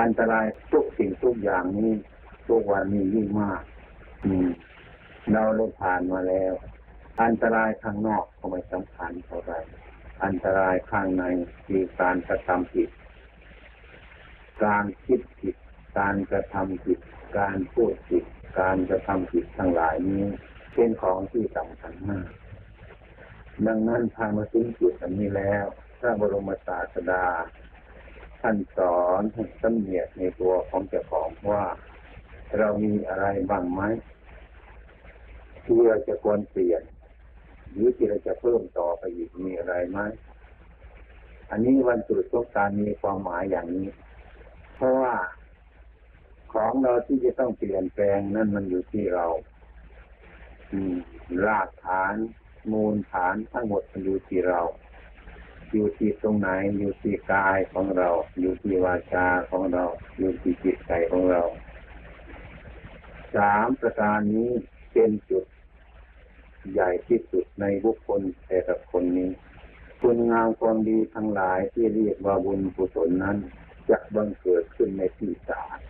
อันตรายทุกสิ่งทุกอย่างนี้ทุกวันนี้ยิ่งมาก อืมเราได้ผ่านมาแล้ว อันตรายข้างนอกก็ไม่สำคัญเท่าไรอันตรายข้างในคือการกระทำผิด การคิดผิด การกระทำผิด การพูดผิด การกระทำผิดทั้งหลายนี้เป็นของที่สำคัญมาก ดังนั้นทางมาถึงจุดอันนี้แล้วพระบรมศาสดา ท่านสอนให้สำเนียกในตัวของเจ้าของว่า เรามีอะไรบ้างไหมที่เราจะควรเปลี่ยน หรือที่เราจะเพิ่มต่อไปอีกมีอะไรไหมอันนี้วันตรุษสงการมีความหมายอย่างนี้ เพราะว่าของเราที่จะต้องเปลี่ยนแปลงนั่นมันอยู่ที่เรา อืมรากฐาน มูลฐานทั้งหมดมันอยู่ที่เรา อยู่ที่ตรงไหนอยู่ที่กายของเรา อยู่ที่วาจาของเรา อยู่ที่จิตใจของเราสามประการนี้เป็นจุดใหญ่ที่สุดในบุคคลแต่ละคนนี้ คุณงามความดีทั้งหลายที่เรียกว่าบุญกุศลนั้นจะบังเกิดขึ้นในที่สะอาด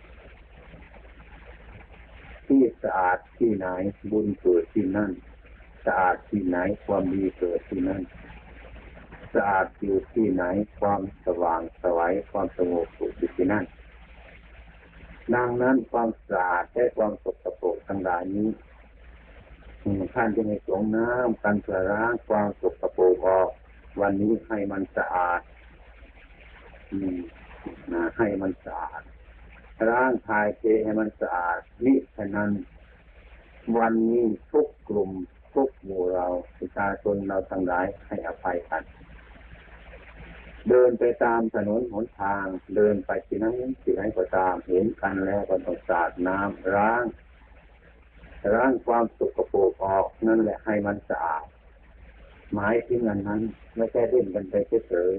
ที่สะอาดที่ไหนบุญเกิดที่นั่น สะอาดที่ไหนความดีเกิดที่นั่น สะอาดอยู่ที่ไหนความสว่างสวัยความสงบสุขอยู่ที่นั่นดังนั้นความสะอาดและความสกปรกทั้งหลายนี้ท่านจะในสงน้ำกันเพื่อล้างความสกปรกออก วันนี้ให้มันสะอาดนะให้มันสะอาดร่างกายเทให้มันสะอาดนี่ฉะนั้น วันนี้ทุกกลุ่มทุกหมู่เราประชาชนเราทั้งหลายให้อภัยกัน เดินไปตามถนนหนทาง เดินไปที่นั้นที่ไหนก็ตามเห็นกันแล้วก็ต้องสาดน้ำล้างล้างความสกปรกออกนั่นแหละให้มันสะอาดหมายถึงอันนั้นไม่ใช่เล่นกันไปเฉย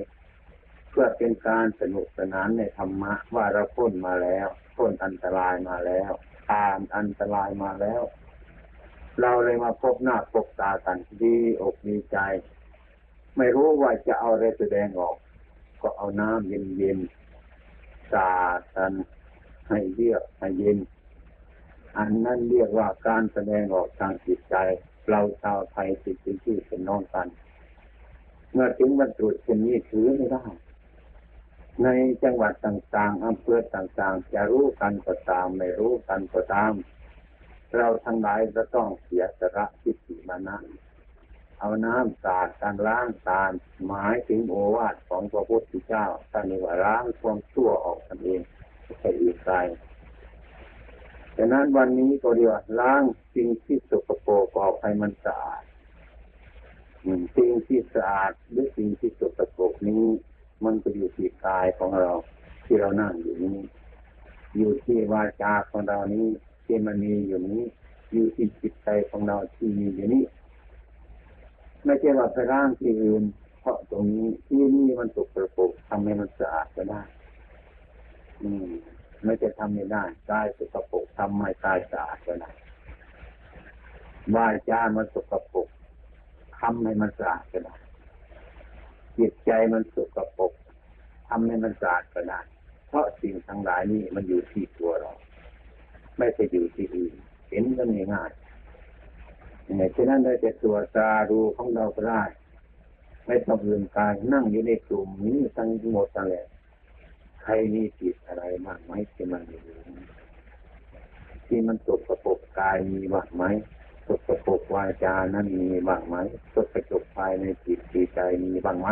เพื่อเป็นการสนุกสนานในธรรมะว่าเราพ้นมาแล้วพ้นอันตรายมาแล้วผ่านอันตรายมาแล้ว เราเลยมาพบหน้าพบตากันดีอกดีใจ ไม่รู้ว่าจะเอาอะไรแสดงออก ก็เอาน้ำเย็นๆสาดกันให้เยือกให้เย็น อันนั้นเรียกว่าการแสดงออกทางจิตใจ เราชาวไทยติดเป็นที่เป็นน้องกัน เมื่อถึงวันตรุษเช่นนี้ถือไม่ได้ในจังหวัดต่างๆอำเภอต่างๆ จะรู้กันก็ตาม ไม่รู้กันก็ตาม เราทั้งหลายจะต้องเสียสละทิฏฐิมานะ เอาน้ำสาดการล้างตาหมายถึงโอวาทของพระพุทธเจ้าท่านนี้ว่าล้างความชั่วออกกันเองไม่ใช่อื่นใดฉะนั้นวันนี้ก็เรียวล้างสิ่งที่สกปรกออกให้มันสะอาดสิ่งที่สะอาดหรือสิ่งที่สกปรกนี้ มันก็อยู่ที่กายของเรา ที่เรานั่งอยู่นี้ อยู่ที่วาจาของเรานี้ที่มันมีอยู่นี้ อยู่ที่จิตใจของเราที่มีอยู่นี้ ไม่ใช่ว่าไปร่างที่อื่น เพราะตรงนี้ที่นี่มันสุกปรกทำให้มันสะอาดก็ได้ อืมไม่จะทำไม่ได้กายสุกปรกทำให้กายสะอาดก็ได้วาจามันสุกปรกทำให้มันสะอาดก็ได้จิตใจมันสุกปรกทำให้มันสะอาดก็ได้เพราะสิ่งทั้งหลายนี้มันอยู่ที่ตัวเรา ไม่ใช่อยู่ที่อื่นเห็นกันง่ายๆเนี่ย ฉะนั้นได้แต่ตัวตาดูของเราก็ได้ ไม่ต้องลืมกายนั่งอยู่ในกลุ่มนี้ทั้งหมดนั่นแหละใครมีจิตอะไรบ้างไหมที่มันอยู่ที่มันตกกระปกกายมีบ้างไหมตกกระปกวาจานั้นมีบ้างไหมตกกระจกภายในจิตใจมีบ้างไหม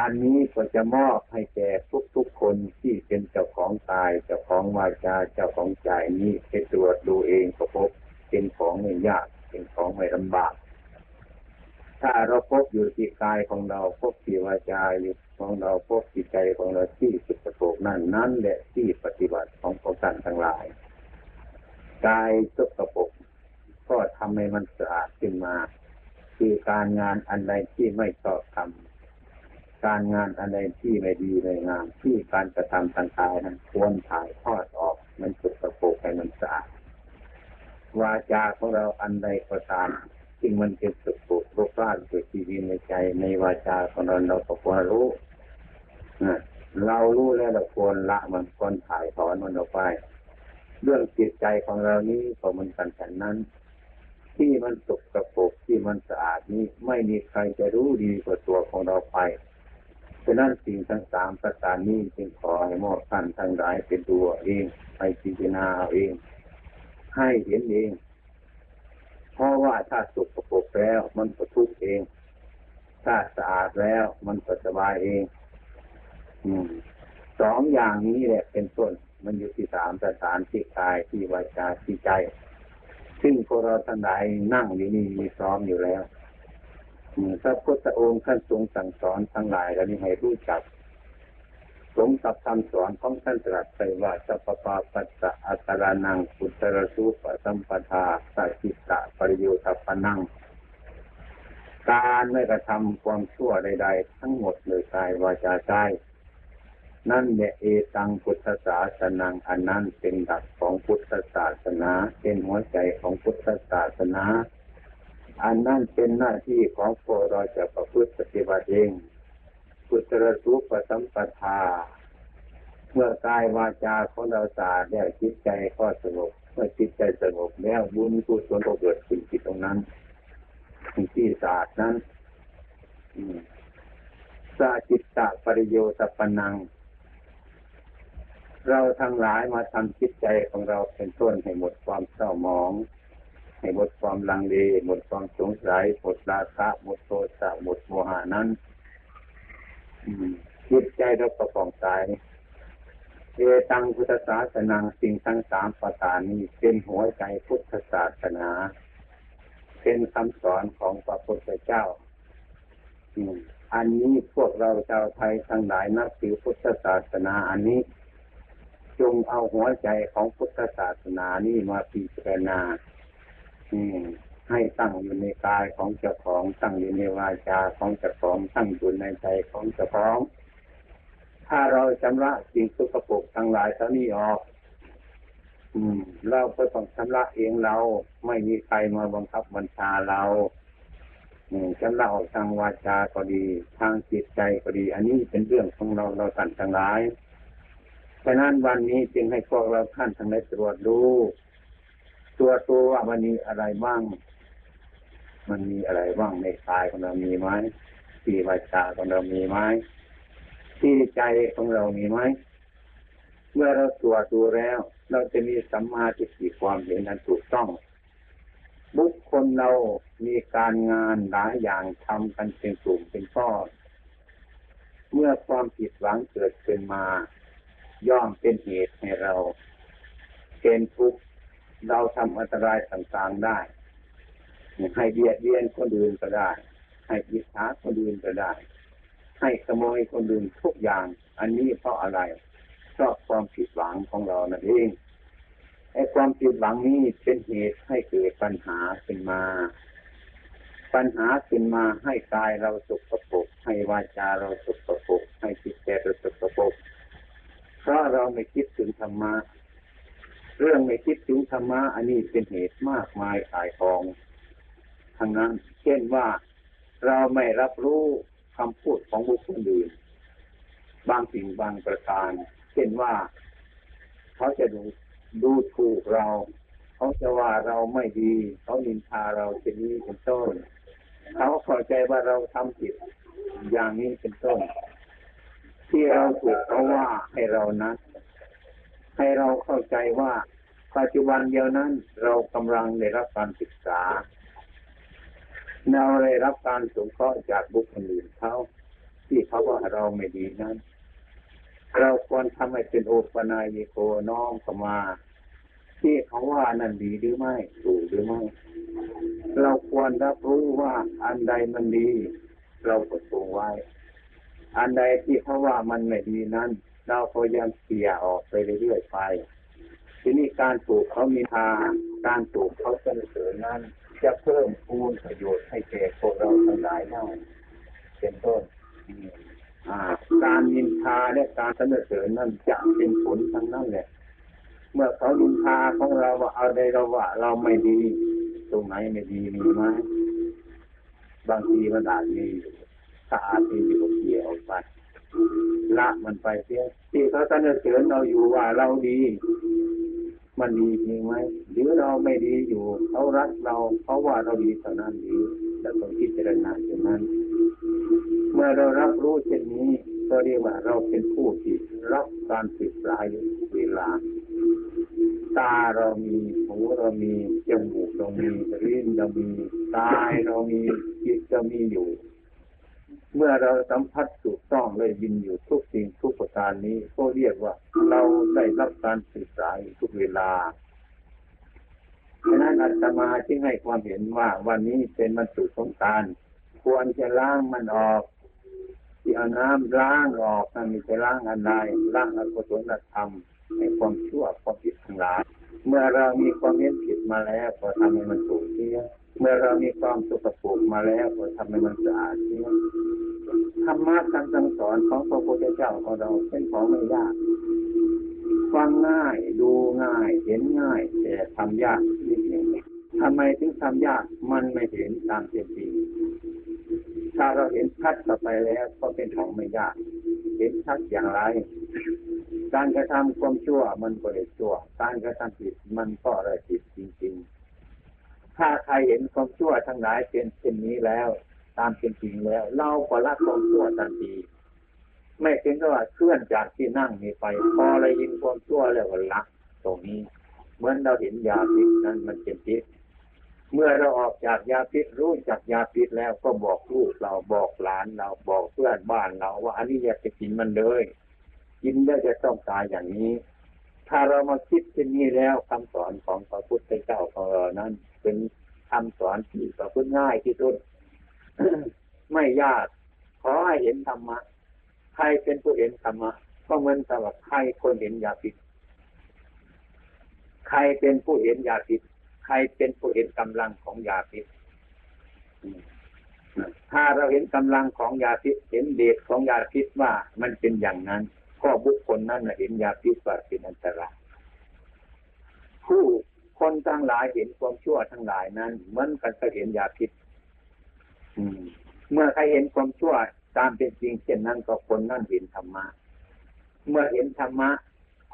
อันนี้ก็จะมอบให้แก่ทุกๆคนที่เป็นเจ้าของกาย เจ้าของวาจา เจ้าของใจนี้ไปตรวจดูเองก็พบ เป็นของไม่ยากเป็นของไม่ลำบาก ถ้าเราพบอยู่ที่กายของเราพบที่วาจาอยู่ของเราพบจิตใจของเราที่สุขโภกนั่นนั่นแหละที่ปฏิบัติของพวกท่านทั้งหลายกายสุขโภกก็ทำให้มันสะอาดขึ้นมา คือการงานอันใดที่ไม่ชอบทำการงานอันใดที่ไม่ดีในงานที่การกระทำทางกายนั้นควรถ่ายทอดออกมันสุขโภกให้มันสะอาด วาจาของเราอันใดก็ตามซึ่งมันเป็นสุขโภกรูปร่างเกิดที่วินในใจในวาจาของเราเราก็ควรรู้เรารู้แล้วเราควรละมันควรถ่ายถอนมันออกไป เรื่องจิตใจของเรานี้ก็มันกันฉันนั้น ที่มันสกปรกที่มันสะอาดนี้ไม่มีใครจะรู้ดีกว่าตัวของเราไปฉะนั้นสิ่งทั้งสามประการนี้จึงขอให้มอบท่านทั้งหลายเป็นตัวเองไปพิจารณาเอาเอง ให้เห็นเองเพราะว่าถ้าสุกประกบแล้ว มันก็ทุกเอง ถ้าสะอาดแล้วมันก็สบายเอง อืมสองอย่างนี้แหละเป็นต้นมันอยู่ที่สามสถานที่กายที่วาจาที่ใจ ซึ่งพวกเราทั้งหลายนั่งอยู่นี่มีพร้อมอยู่แล้วพระพุทธองค์ท่านทรงสั่งสอนทั้งหลายแล้วนี่ให้รู้จัก สมกับคำสอนของท่านตรัสไปว่าสัพพะปัสสะอัตรานังปุตระสุปสัมปทาสัจิตะปริโยทัปนัง การไม่กระทำความชั่วใด ๆ ทั้งหมดเลยกายวาจาใจนั่นเนี่ยเอตังพุทธศาสนาอันนั้นเป็นหลักของพุทธศาสนา เป็นหัวใจของพุทธศาสนา อันนั้นเป็นหน้าที่ของพวกเราจะประพฤติปฏิบัติเอง พุทธรสุปสัมปทา เมื่อกายวาจาของเราสะอาดแล้วจิตใจก็สงบเมื่อจิตใจสงบแล้วบุญกุศลก็เกิดขึ้นที่ตรงนั้นที่สะอาดนั้นสาจิตตะปริโยตปนัง เราทั้งหลายมาทำจิตใจของเราเป็นต้นให้หมดความเศร้าหมอง ให้หมดความลังเลหมดความสงสัยหมดราคะหมดโทสะหมดโมหานั้น จิตใจเราประกอบใจเอตังพุทธศาสนาสิ่งทั้งสามประการนี้เป็นหัวใจพุทธศาสนา เป็นคำสอนของพระพุทธเจ้าอันนี้พวกเราชาวไทยทั้งหลายนับถือพุทธศาสนาอันนี้ จงเอาหัวใจของพุทธศาสนานี้มาพิจารณา ให้ตั้งอยู่ในกายของเจ้าของตั้งอยู่ในวาจาของเจ้าของตั้งอยู่ในใจของเจ้าของ ถ้าเราชำระสิ่งสุกปรกทั้งหลายเท่านี้ออก อืม เราก็ต้องชำระเองเราไม่มีใครมาบังคับบัญชาเราอืมชำระออกทางวาจาก็ดี ทางจิตใจก็ดี อันนี้เป็นเรื่องของเราเราตันทั้งหลายฉะนั้นวันนี้จึงให้พวกเราท่านทั้งหลายตรวจดูตัวตัวว่ามันมีอะไรบ้าง มันมีอะไรบ้างในกายของเรามีไหมที่วาจาของเรามีไหมที่ใจของเรามีไหมเมื่อเราตรวจดูแล้ว เราจะมีสัมมาทิฏฐิความเห็นนั้นถูกต้อง บุคคลเรามีการงานหลายอย่างทำกันเป็นกลุ่มเป็นก้อนเมื่อความผิดหวังเกิดขึ้นมา ย่อมเป็นเหตุให้เราเป็นทุกข์เราทำอันตรายต่างๆได้ ให้เบียดเบียนคนอื่นก็ได้ ให้อิจฉาคนอื่นก็ได้ ให้ขโมยคนอื่นทุกอย่าง อันนี้เพราะอะไรเพราะความผิดหวังของเรานั่นเองไอ้ความผิดหวังนี้เป็นเหตุให้เกิดปัญหาขึ้นมา ปัญหาขึ้นมาให้กายเราสุขปรกให้วาจาเราสุขปรกให้จิตใจเราสุขปรกเพราะเราไม่คิดถึงธรรมะเรื่องไม่คิดถึงธรรมะอันนี้เป็นเหตุมากมายขายของ ทางนั้น เช่นว่าเราไม่รับรู้คำพูดของบุคคลอื่น บางสิ่งบางประการ เช่นว่า เขาจะดูดูถูกเรา เขาจะว่าเราไม่ดี เขานินทาเราเป็นนี้เป็นต้น เขาเข้าใจว่าเราทำผิดอย่างนี้เป็นต้น ที่เราถูกเขาว่าให้เรานะให้เราเข้าใจว่าปัจจุบันเดียวนั้นเรากำลังได้รับการศึกษา เราได้รับการสงเคราะห์จากบุคคลอื่นเขาที่เขาว่าเราไม่ดีนั้น เราควรทำให้เป็นโอปนายโกน้องเข้ามาที่เขาว่านั่นดีหรือไม่ถูกหรือไม่เราควรรับรู้ว่าอันใดมันดี เราก็ตรงไว้ อันใดที่เขาว่ามันไม่ดีนั้น เราพยายามเกี่ยออกไปเรื่อยๆไป ทีนี้การปลูกเขามีทาการปลูกเขาเสนอนั้น จะเพิ่มพูนประโยชน์ให้แก่พวกเราทั้งหลายได้เป็นต้นการนินทาและการเสนอนั้นจะเป็นผลทั้งนั้นแหละ เมื่อเขานินทาของเราว่าเอาใดเราว่า เราไม่ดี ตรงไหนไม่ดีมีไหมบางทีมันอาจมีถ้าอาจมีอยู่เกี่ยวไปละมันไปเสียที่เขาสนเสริญเราอยู่ว่าเราดี มันดีจริงไหมหรือเราไม่ดีอยู่เขารักเราเขาว่าเราดีเท่านั้นหรือเราต้องพิจารณาเช่นนั้น เมื่อเรารับรู้เช่นนี้ ก็เรียกว่าเราเป็นผู้ที่รับการศึกษาอยู่เวลา ตาเรามีหูเรามีจมูกเรามีลิ้นเรามีกายเรามีจิตเรามีอยู่ เมื่อเราสัมผัสถูกต้องเลยยินอยู่ทุกสิ่งทุกประการนี้ก็เรียกว่าเราได้รับการศึกษาอยู่ทุกเวลาฉะนั้นอาตมาจึงให้ความเห็นว่าวันนี้เป็นวันสุดสงการควรจะล้างมันออกที่เอาน้ำล้างออกนั่นมีจะล้างอะไรล้างอกุศลธรรมในความชั่วความผิดทั้งหลาย เมื่อเรามีความเห็นผิดมาแล้วก็ทำให้มันถูกเสีย เมื่อเรามีความสุขภพมาแล้วก็ทำให้มันสะอาดเสียธรรมะการสั่งสอนของพระพุทธเจ้าของเราเป็นของไม่ยากฟังง่ายดูง่ายเห็นง่าย แต่ทำยากนิดหนึ่งทำไมถึงทำยากมันไม่เห็นตามเป็นจริงถ้าเราเห็นชัดต่อไปแล้วก็เป็นของไม่ยาก เห็นชัดอย่างไร การกระทำความชั่วมันก็ได้ชั่ว การกระทำผิดมันก็ได้ผิดจริง ๆ ถ้าใครเห็นความชั่วทั้งหลายเป็นเช่นนี้แล้ว ตามเป็นจริงแล้ว เราก็ละความชั่วทันทีไม่เป็นว่าเคลื่อนจากที่นั่งนี้ไป พอเรายินความชั่วแล้วก็ละตรงนี้ เหมือนเราเห็นยาพิษนั้นมันเป็นพิษเมื่อเราออกจากยาพิษรู้จักยาพิษแล้วก็บอกลูกเราบอกหลานเราบอกเพื่อนบ้านเราว่าอันนี้อย่าไปกินมันเลย กินแล้วจะต้องตายอย่างนี้ ถ้าเรามาคิดเช่นนี้แล้วคำสอนของพระพุทธเจ้าของเรานั้น เป็นคำสอนที่ประพฤติง่ายที่สุดไม่ยาก ขอให้เห็นธรรมะใครเป็นผู้เห็นธรรมะก็เหมือนกับใครคนเห็นยาพิษใครเป็นผู้เห็นยาพิษใครเป็นผู้เห็นกำลังของยาพิษถ้าเราเห็นกำลังของยาพิษเห็นเดชของยาพิษว่ามันเป็นอย่างนั้น ก็บุคคลนั้นเห็นยาพิษว่าเป็นอันตรายผู้คนทั้งหลายเห็นความชั่วทั้งหลายนั้นเหมือนกันก็เห็นยาพิษเมื่อใครเห็นความชั่วตามเป็นจริงเช่นนั้นก็คนนั่นเห็นธรรมะ เมื่อเห็นธรรมะ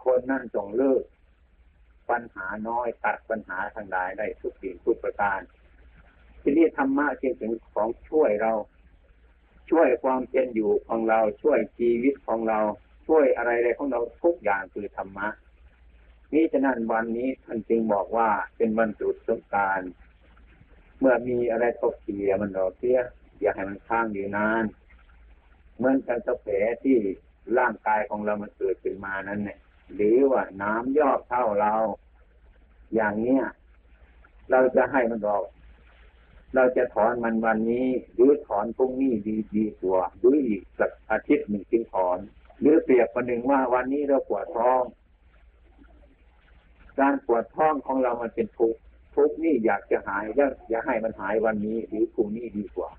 คนนั่นจงเลิก ปัญหาน้อยตัดปัญหาทั้งหลายได้ทุกสิ่งทุกประการที่นี้ธรรมะจึงเป็นของช่วยเรา ช่วยความเป็นอยู่ของเราช่วยชีวิตของเรา ช่วยอะไรอะไรของเราทุกอย่างคือธรรมะนี่ฉะนั้นวันนี้ท่านจึงบอกว่าเป็นวันจุดสงการ เมื่อมีอะไรตกเสียมันดอกเสียอย่าให้มันค้างอยู่นานเหมือนกันกระแผลที่ร่างกายของเรามันเกิดขึ้นมานั้นเนี่ยหรือว่าน้ำยอดเท่าเรา อย่างเนี้ยเราจะให้มันออก เราจะถอนมันวันนี้ หรือถอนพรุ่งนี้ดีดีกว่าหรืออีกสักอาทิตย์หนึ่งจึงถอน หรือเปรียบประหนึ่งว่าวันนี้เราปวดท้อง การปวดท้องของเรามันเป็นทุกข์ทุกข์นี่อยากจะหายแล้วอย่าให้มันหายวันนี้ หรือพรุ่งนี้ดีกว่า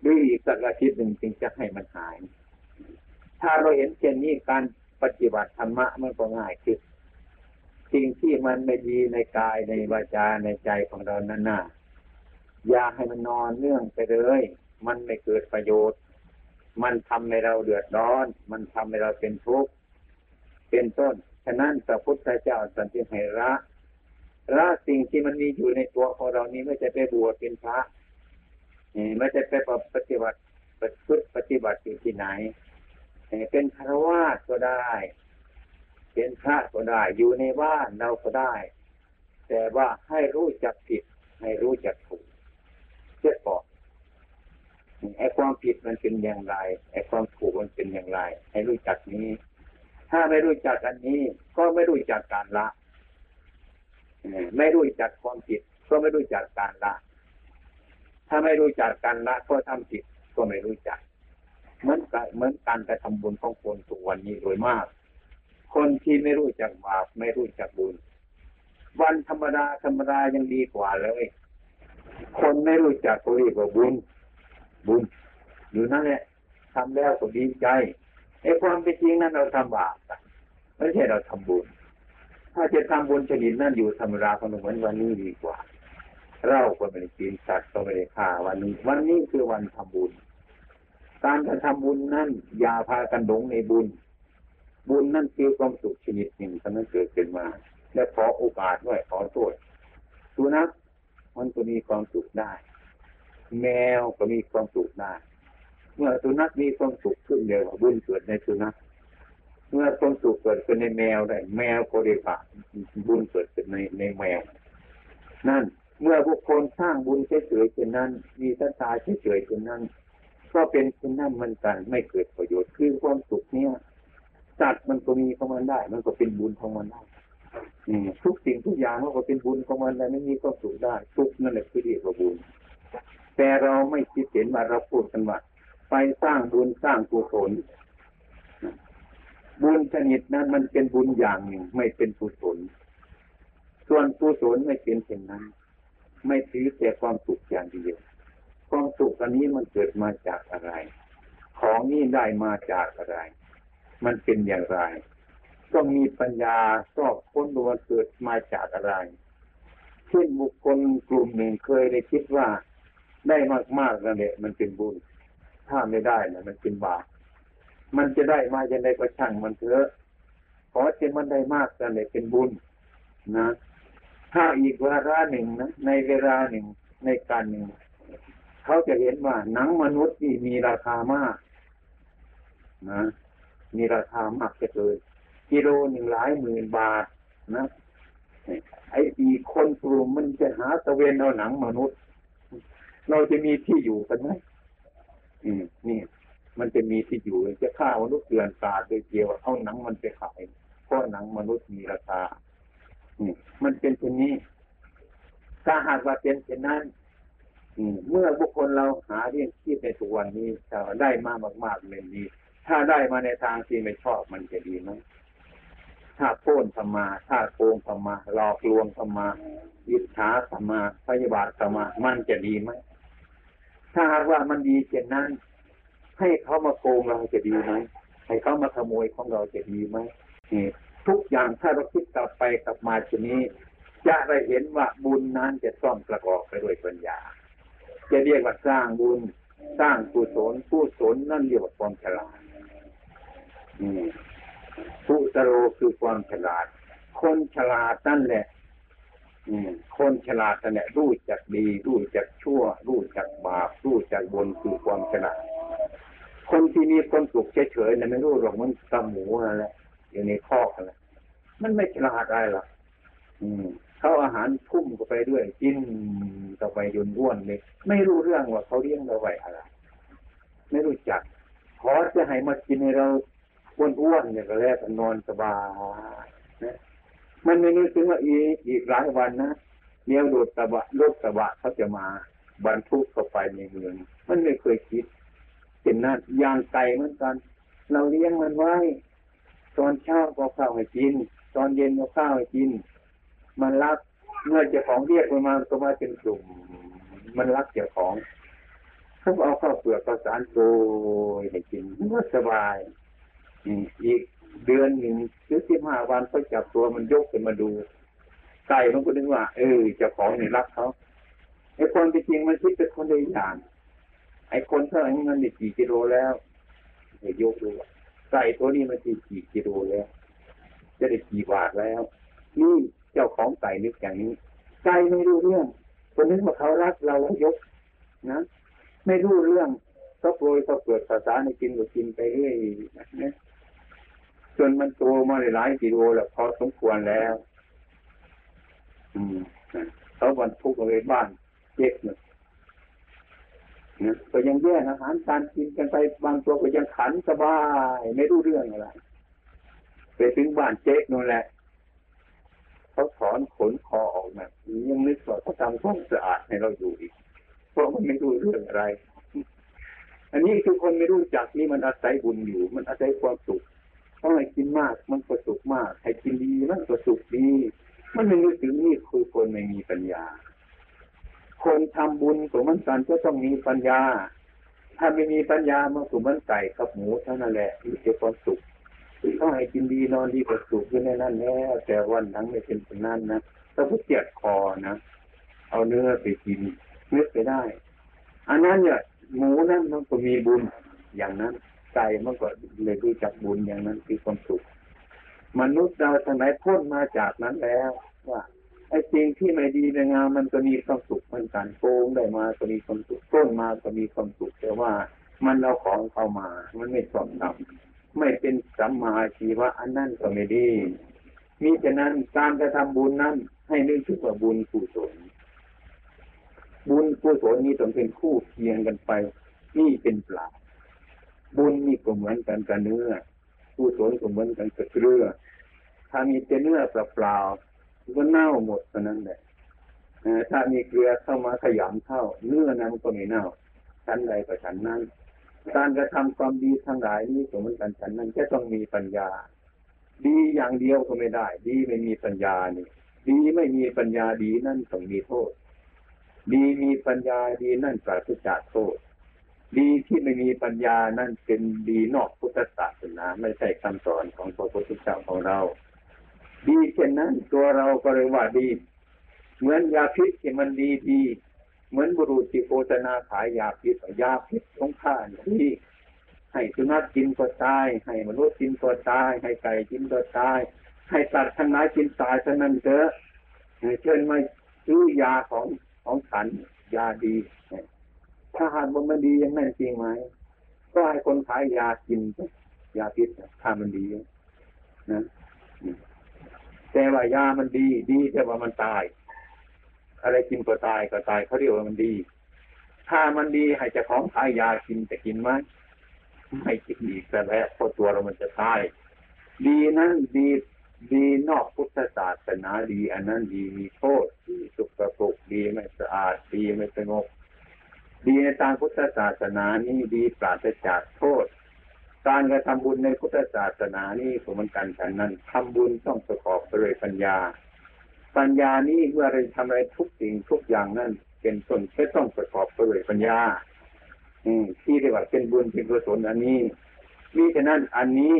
หรืออีกสักอาทิตย์หนึ่งจึงจะให้มันหาย ถ้าเราเห็นเช่นนี้การปฏิบัติธรรมะมันก็ง่ายขึ้นสิ่งที่มันไม่ดีในกายในวาจาในใจของเรานั้นน่ะอย่าให้มันนอนเนื่องไปเลย มันไม่เกิดประโยชน์ มันทำให้เราเดือดร้อน มันทำให้เราเป็นทุกข์เป็นต้น ฉะนั้นพระพุทธเจ้าสันติให้ละละสิ่งที่มันมีอยู่ในตัวของเรานี้ไม่จะไปบวชเป็นพระไม่จะไปปฏิบัติปฏิบัติปฏิบัติอยู่ที่ไหน เป็นคารวาสก็ได้ เป็นพระก็ได้ อยู่ในบ้านเราก็ได้ แต่ว่าให้รู้จักผิด ให้รู้จักถูกเชื่อก่อน ไอ้ความผิดมันเป็นอย่างไรไอ้ความถูกมันเป็นอย่างไร ให้รู้จักนี้ ถ้าไม่รู้จักอันนี้ ก็ไม่รู้จักการละไม่รู้จักความผิด ก็ไม่รู้จักการละ ถ้าไม่รู้จักการละก็ทำผิดก็ไม่รู้จัก เหมือนกันเหมือนการกระทำบุญของคนทุกวันนี้โดยมาก คนที่ไม่รู้จักบาปไม่รู้จักบุญ วันธรรมดาธรรมดายังดีกว่าเลย คนไม่รู้จักเรียกว่าบุญ บุญอยู่นั่นแหละทำแล้วก็ดีใจไอ้ความเป็นจริงนั้นเราทำบาปไม่ใช่เราทำบุญ ถ้าจะทำบุญชนิดนั้นอยู่ธรรมดาก็เหมือนวันนี้ดีกว่าเราก็ไม่ได้กินสัตว์ก็ไม่ได้ฆ่าวันนี้ วันนี้คือวันทำบุญ การกระทำบุญนั้นอย่าพากันหลงในบุญ บุญนั่นคือความสุขชนิดหนึ่งท่านั้นเกิดขึ้นมา และขอโอกาสด้วยขอโทษสุนัขมันก็มีความสุขได้ แมวก็มีความสุขได้เมื่อสุนัขมีความสุขขึ้นเดียวบุญเกิดในสุนัขเมื่อความสุขเกิดขึ้นในแมวได้ แมวก็เรียกบุญเกิดขึ้นในในแมว นั่นเมื่อบุคคลสร้างบุญเฉยๆเช่นนั้น มีศรัทธาเฉยๆเช่นนั้น ก็เป็นเช่นนั้นมือนกันไม่เกิดประโยชน์คือความสุขเนี่ยสัตว์มันก็มีของมันได้ มันก็เป็นบุญของมันได้ทุกสิ่งทุกอย่างมันก็เป็นบุญของมันได้ไม่มีความสุขได้ทุกนั่นแหละคือเรียกว่าบุญ แต่เราไม่คิดเห็นว่าเราพูดกันว่าไปสร้างบุญสร้างกุศลบุญชนิดนั้นมันเป็นบุญอย่างหนึ่ง ไม่เป็นกุศลส่วนกุศลไม่เป็นเช่นนั้น ไม่ถือแต่ความสุขอย่างเดียวความสุขอันนี้มันเกิดมาจากอะไร ของนี้ได้มาจากอะไร มันเป็นอย่างไร ต้องมีปัญญาสอบค้นดูว่าเกิดมาจากอะไร เช่นบุคคลกลุ่มหนึ่งเคยได้คิดว่า ได้มากๆนั่นแหละมันเป็นบุญ ถ้าไม่ได้นะมันเป็นบาปมันจะได้มาจะได้ก็ช่างมันเถอะขอจะมันได้มากนั่นแหละเป็นบุญนะถ้าอีกเวลาหนึ่งนะในเวลาหนึ่งในการหนึ่งเขาจะเห็นว่าหนังมนุษย์นี่มีราคามาก นะ มีราคามากจะเกินกิโลหนึ่งหลายหมื่นบาทนะไอ้อีกคนกลุ่มมันจะหาตะเวนเอาหนังมนุษย์ เราจะมีที่อยู่กันไหมอืมนี่ มันจะมีที่อยู่จะฆ่ามนุษย์เกลื่อนกาโดยเกี่ยวเอาหนังมันไปขายเพราะหนังมนุษย์มีราคาอืมมันเป็นเช่นนี้ถ้าหากว่าเป็นเช่นนั้นอืมเมื่อบุคคลเราหาเรื่องที่ในทุกวันนี้ถ้าได้มามากๆเลยดี ถ้าได้มาในทางที่ไม่ชอบมันจะดีไหมถ้าโค่นธรรมา ถ้าโกงธรรมาหลอกลวงธรรมายิทธาธรรมาพยาบาทธรรมามันจะดีไหม ถ้าหากว่ามันดีเช่นนั้น ให้เขามาโกงเราจะดีไหมให้เขามาขโมยของเราจะดีไหมทุกอย่างถ้าเราคิดกลับไปกลับมาชนี้ จะได้เห็นว่าบุญนั้นจะต้องประกอบไปด้วยปัญญา จะเรียกว่าสร้างบุญ สร้างกุศลกุศลนั่นเรียกว่าความฉลาดอืมผู้ตโรคือความฉลาด คนฉลาดนั่นแหละ คนฉลาดเนั่นแหละรู้จักดีรู้จักชั่ว รู้จักบาปรู้จักบนคือความฉลาดคนที่มีคนสุขเฉยๆนั่นไม่รู้หรอกมันตาหมูนั่นแหละอยู่ในคอกนั่นแหละมันไม่ฉลาดอะไรหรอกเขาอาหารทุ่มเข้าไปด้วยกินเข้าไปยนอ้วนเลยไม่รู้เรื่องว่าเขาเลี้ยงเราไว้อะไร ไม่รู้จักขอจะให้มากินให้เราอ้วนๆเนี่ยก็แล้วกันนอนสบายนะ มันไม่นึกถึงว่าอีกอีกหลายวันนะเลี้ยรถกระบะรถกระบะเขาจะมาบรรทุกเข้าไปในเมืองมันไม่เคยคิดเห็นนั้นยางไก่เหมือนกัน เราเลี้ยงมันไว้ ตอนเช้าก็ข้าวให้กิน ตอนเย็นก็ข้าวให้กิน มันรักเมื่อเจ้าของเรียกมันมาก็มาเป็นกลุ่ม มันรักเจ้าของเขาเอาข้าวเปลือกข้าวสารโกยให้กินมันสบายอีก เดือนหนึ่งหรือสิบห้าวันก็จับตัวมันยกขึ้นมาดูไก่มันก็นึกว่า เออจ้าของนี่รักเขาไอ้คนจริงมันคิดเป็นคนละอย่างไอ้คนเท่าไหร่มันกี่กิโลแล้วเดี๋ยกดูไก่ตัวนี้มันกี่กิโลแล้ว จะได้กี่บาทแล้ว นี่เจ้าของไก่นึกอย่างนี้ไก่ไม่รู้เรื่องคนนึกว่าเขารักเราแล้วยกนะไม่รู้เรื่องก็โปรยก็เกิดภาษาในกินก็กินไปเรื่อยนะ จนมันโตมาหลายกิโลแล้วพอสมควรแล้ว อืมเขาบรรทุกเอาไว้บ้านเจ็กเนี่ยก็ยังแย่งอาหารการกินกันไปบางตัวก็ยังขันสบายไม่รู้เรื่องอะไรไปถึงบ้านเจ๊กนั่นแหละเขาถอนขนคอออกนะยังนึกว่าเขาทำความสะอาดให้เราอยู่อีกเพราะมันไม่รู้เรื่องอะไร อันนี้คือคนไม่รู้จักนี่มันอาศัยบุญอยู่ มันอาศัยความสุข เพราะให้กินมากมันก็สุขมากให้กินดีมันก็สุขดี มันไม่นึกถึงนี่คือคนไม่มีปัญญา คนทำบุญของมันกันก็ต้องมีปัญญา ถ้าไม่มีปัญญามันก็มันไก่กับหมูเท่านั้นแหละมีแต่ความสุขต้องให้กินดีนอนดีก็สุขอยู่ในนั้นแล้วแต่วันทั้งไม่เป็นแบบนั้นนะถ้าผู้เจ็บคอนะเอาเนื้อไปกินเนึกไปได้ อันนั้นเนี่ยหมูนั้นมันก็มีบุญอย่างนั้น ใจมันก็เลยรู้จักบุญอย่างนั้นคือความสุข มนุษย์เราทั้งหลายพ้นมาจากนั้นแล้วว่าไอ้สิ่งที่ไม่ดีไม่งามมันก็มีความสุขเหมือนกันโกงได้มาก็มีความสุขต้นมาก็มีความสุขแต่ว่ามันเอาของเข้ามา มันไม่สมทำไม่เป็นสัมมาชีวะอันนั้นก็ไม่ดีมีฉะนั้นการกระทำบุญนั้น ให้นึกถึงว่าบุญกุศลบุญกุศลนี้ต้องเป็นคู่เคียงกันไป นี่เป็นปลา บุญนี่ก็เหมือนกันกับเนื้อกุศลก็เหมือนกันกับเกลือถ้ามีแต่เนื้อเปล่าๆก็เน่าหมดเท่านั้นแหละถ้ามีเกลือเข้ามาขยำเข้า เนื้อนั้นก็ไม่เน่าชั้นใดก็ชั้นนั้น การกระทำความดีทั้งหลายนี้ก็เหมือนกันชั้นนั้นจะต้องมีปัญญา ดีอย่างเดียวก็ไม่ได้ ดีไม่มีปัญญานี่ดีไม่มีปัญญาดีนั่นต้องมีโทษ ดีมีปัญญาดีนั่นปราศจากโทษ ดีที่ไม่มีปัญญานั่นเป็นดีนอกพุทธศาสนาไม่ใช่คำสอนของพระพุทธเจ้าของเรา ดีเช่นนั้นตัวเราก็เลยว่าดี เหมือนยาพิษที่มันดีดี เหมือนบุรุษที่โฆษณาขายยาพิษยาพิษของข้าที่ให้สุนัขกินก็ตาย ให้มนุษย์กินก็ตาย ให้ไก่กินก็ตาย ให้สัตว์ทั้งหลายกินตายเท่านั้นเถอะเชิญมาซื้อยาของของฉันยาดี ถ้าหากว่ามันดียังนั่นจริงไหมก็ให้คนขายยากินยาพิษถ้ามันดีนะแต่ว่ายามันดี ดีแต่ว่ามันตาย อะไรกินก็ตายก็ตายเขาเรียกว่ามันดี ถ้ามันดีให้จะของขายยากินจะกินไหมไม่กินอีกแล้วเพราะตัวเรามันจะตาย ดีนั้นดีดีนอกพุทธศาสนาดี อันนั้นดีมีโทษดีสุกปรกดีไม่สะอาดดีไม่สงบ ดีในทางพุทธศาสนานี้ดีปราศจากโทษ การกระทำบุญในพุทธศาสนานี้สมนกันฉันนั้นทำบุญต้องประกอบไปด้วยปัญญา ปัญญานี้เมื่อเราทำอะไรทุกสิ่งทุกอย่างนั้นเป็นต้นก็ต้องประกอบไปด้วยปัญญา อืมที่เรียกว่าเป็นบุญเป็นกุศลอันนี้มิฉะนั้นอันนี้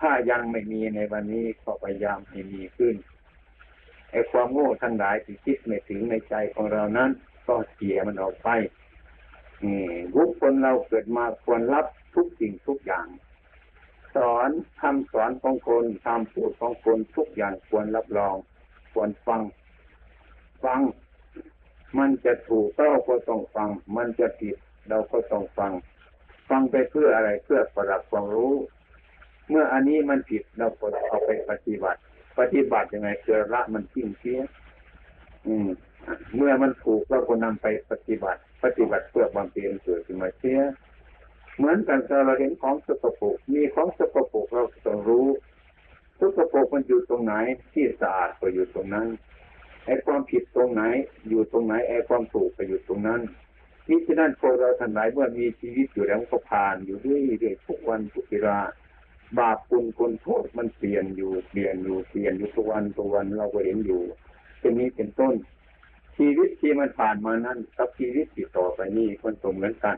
ถ้ายังไม่มีในวันนี้ก็พยายามให้มีขึ้นไอ้ความโง่ทั้งหลายที่คิดไม่ถึงในใจของเรานั้น ก็เสียมันออกไปทุกคนเราเกิดมาควรรับทุกสิ่งทุกอย่าง สอนคำสอนของคนคำพูดของคนทุกอย่างควรรับรอง ควรฟัง ฟัง มันจะถูกเราก็ต้องฟัง มันจะผิดเราก็ต้องฟัง ฟังไปเพื่ออะไรเพื่อประดับความรู้ เมื่ออันนี้มันผิดเราก็เอาไปปฏิบัติ ปฏิบัติยังไงเกิดละมันทิ้งเสียอืม เมื่อมันถูกเราก็นำไปปฏิบัติ ปฏิบัติเพื่อความเปลี่ยนเกิดขึ้นมาเสียเหมือนกันเราเห็นของสกปรกมีของสกปรกเราต้องรู้สกปรกมันอยู่ตรงไหนที่สะอาดก็อยู่ตรงนั้นไอ้ความผิดตรงไหน อยู่ตรงไหนไอ้ความถูกก็อยู่ตรงนั้นนี่ฉะนั้นพวกเราทั้งหลายเมื่อมีชีวิตอยู่แล้วก็ผ่านอยู่เรื่อยๆทุกวันทุกเวลาบาปคุณคนโทษมันเปลี่ยนอยู่เปลี่ยนอยู่เปลี่ยนอยู่ทุกวันทุกวันเราก็เห็นอยู่เป็นนี้เป็นต้น ชีวิตที่มันผ่านมานั้นกับชีวิตที่ต่อไปนี้คนตรงเหมือนกัน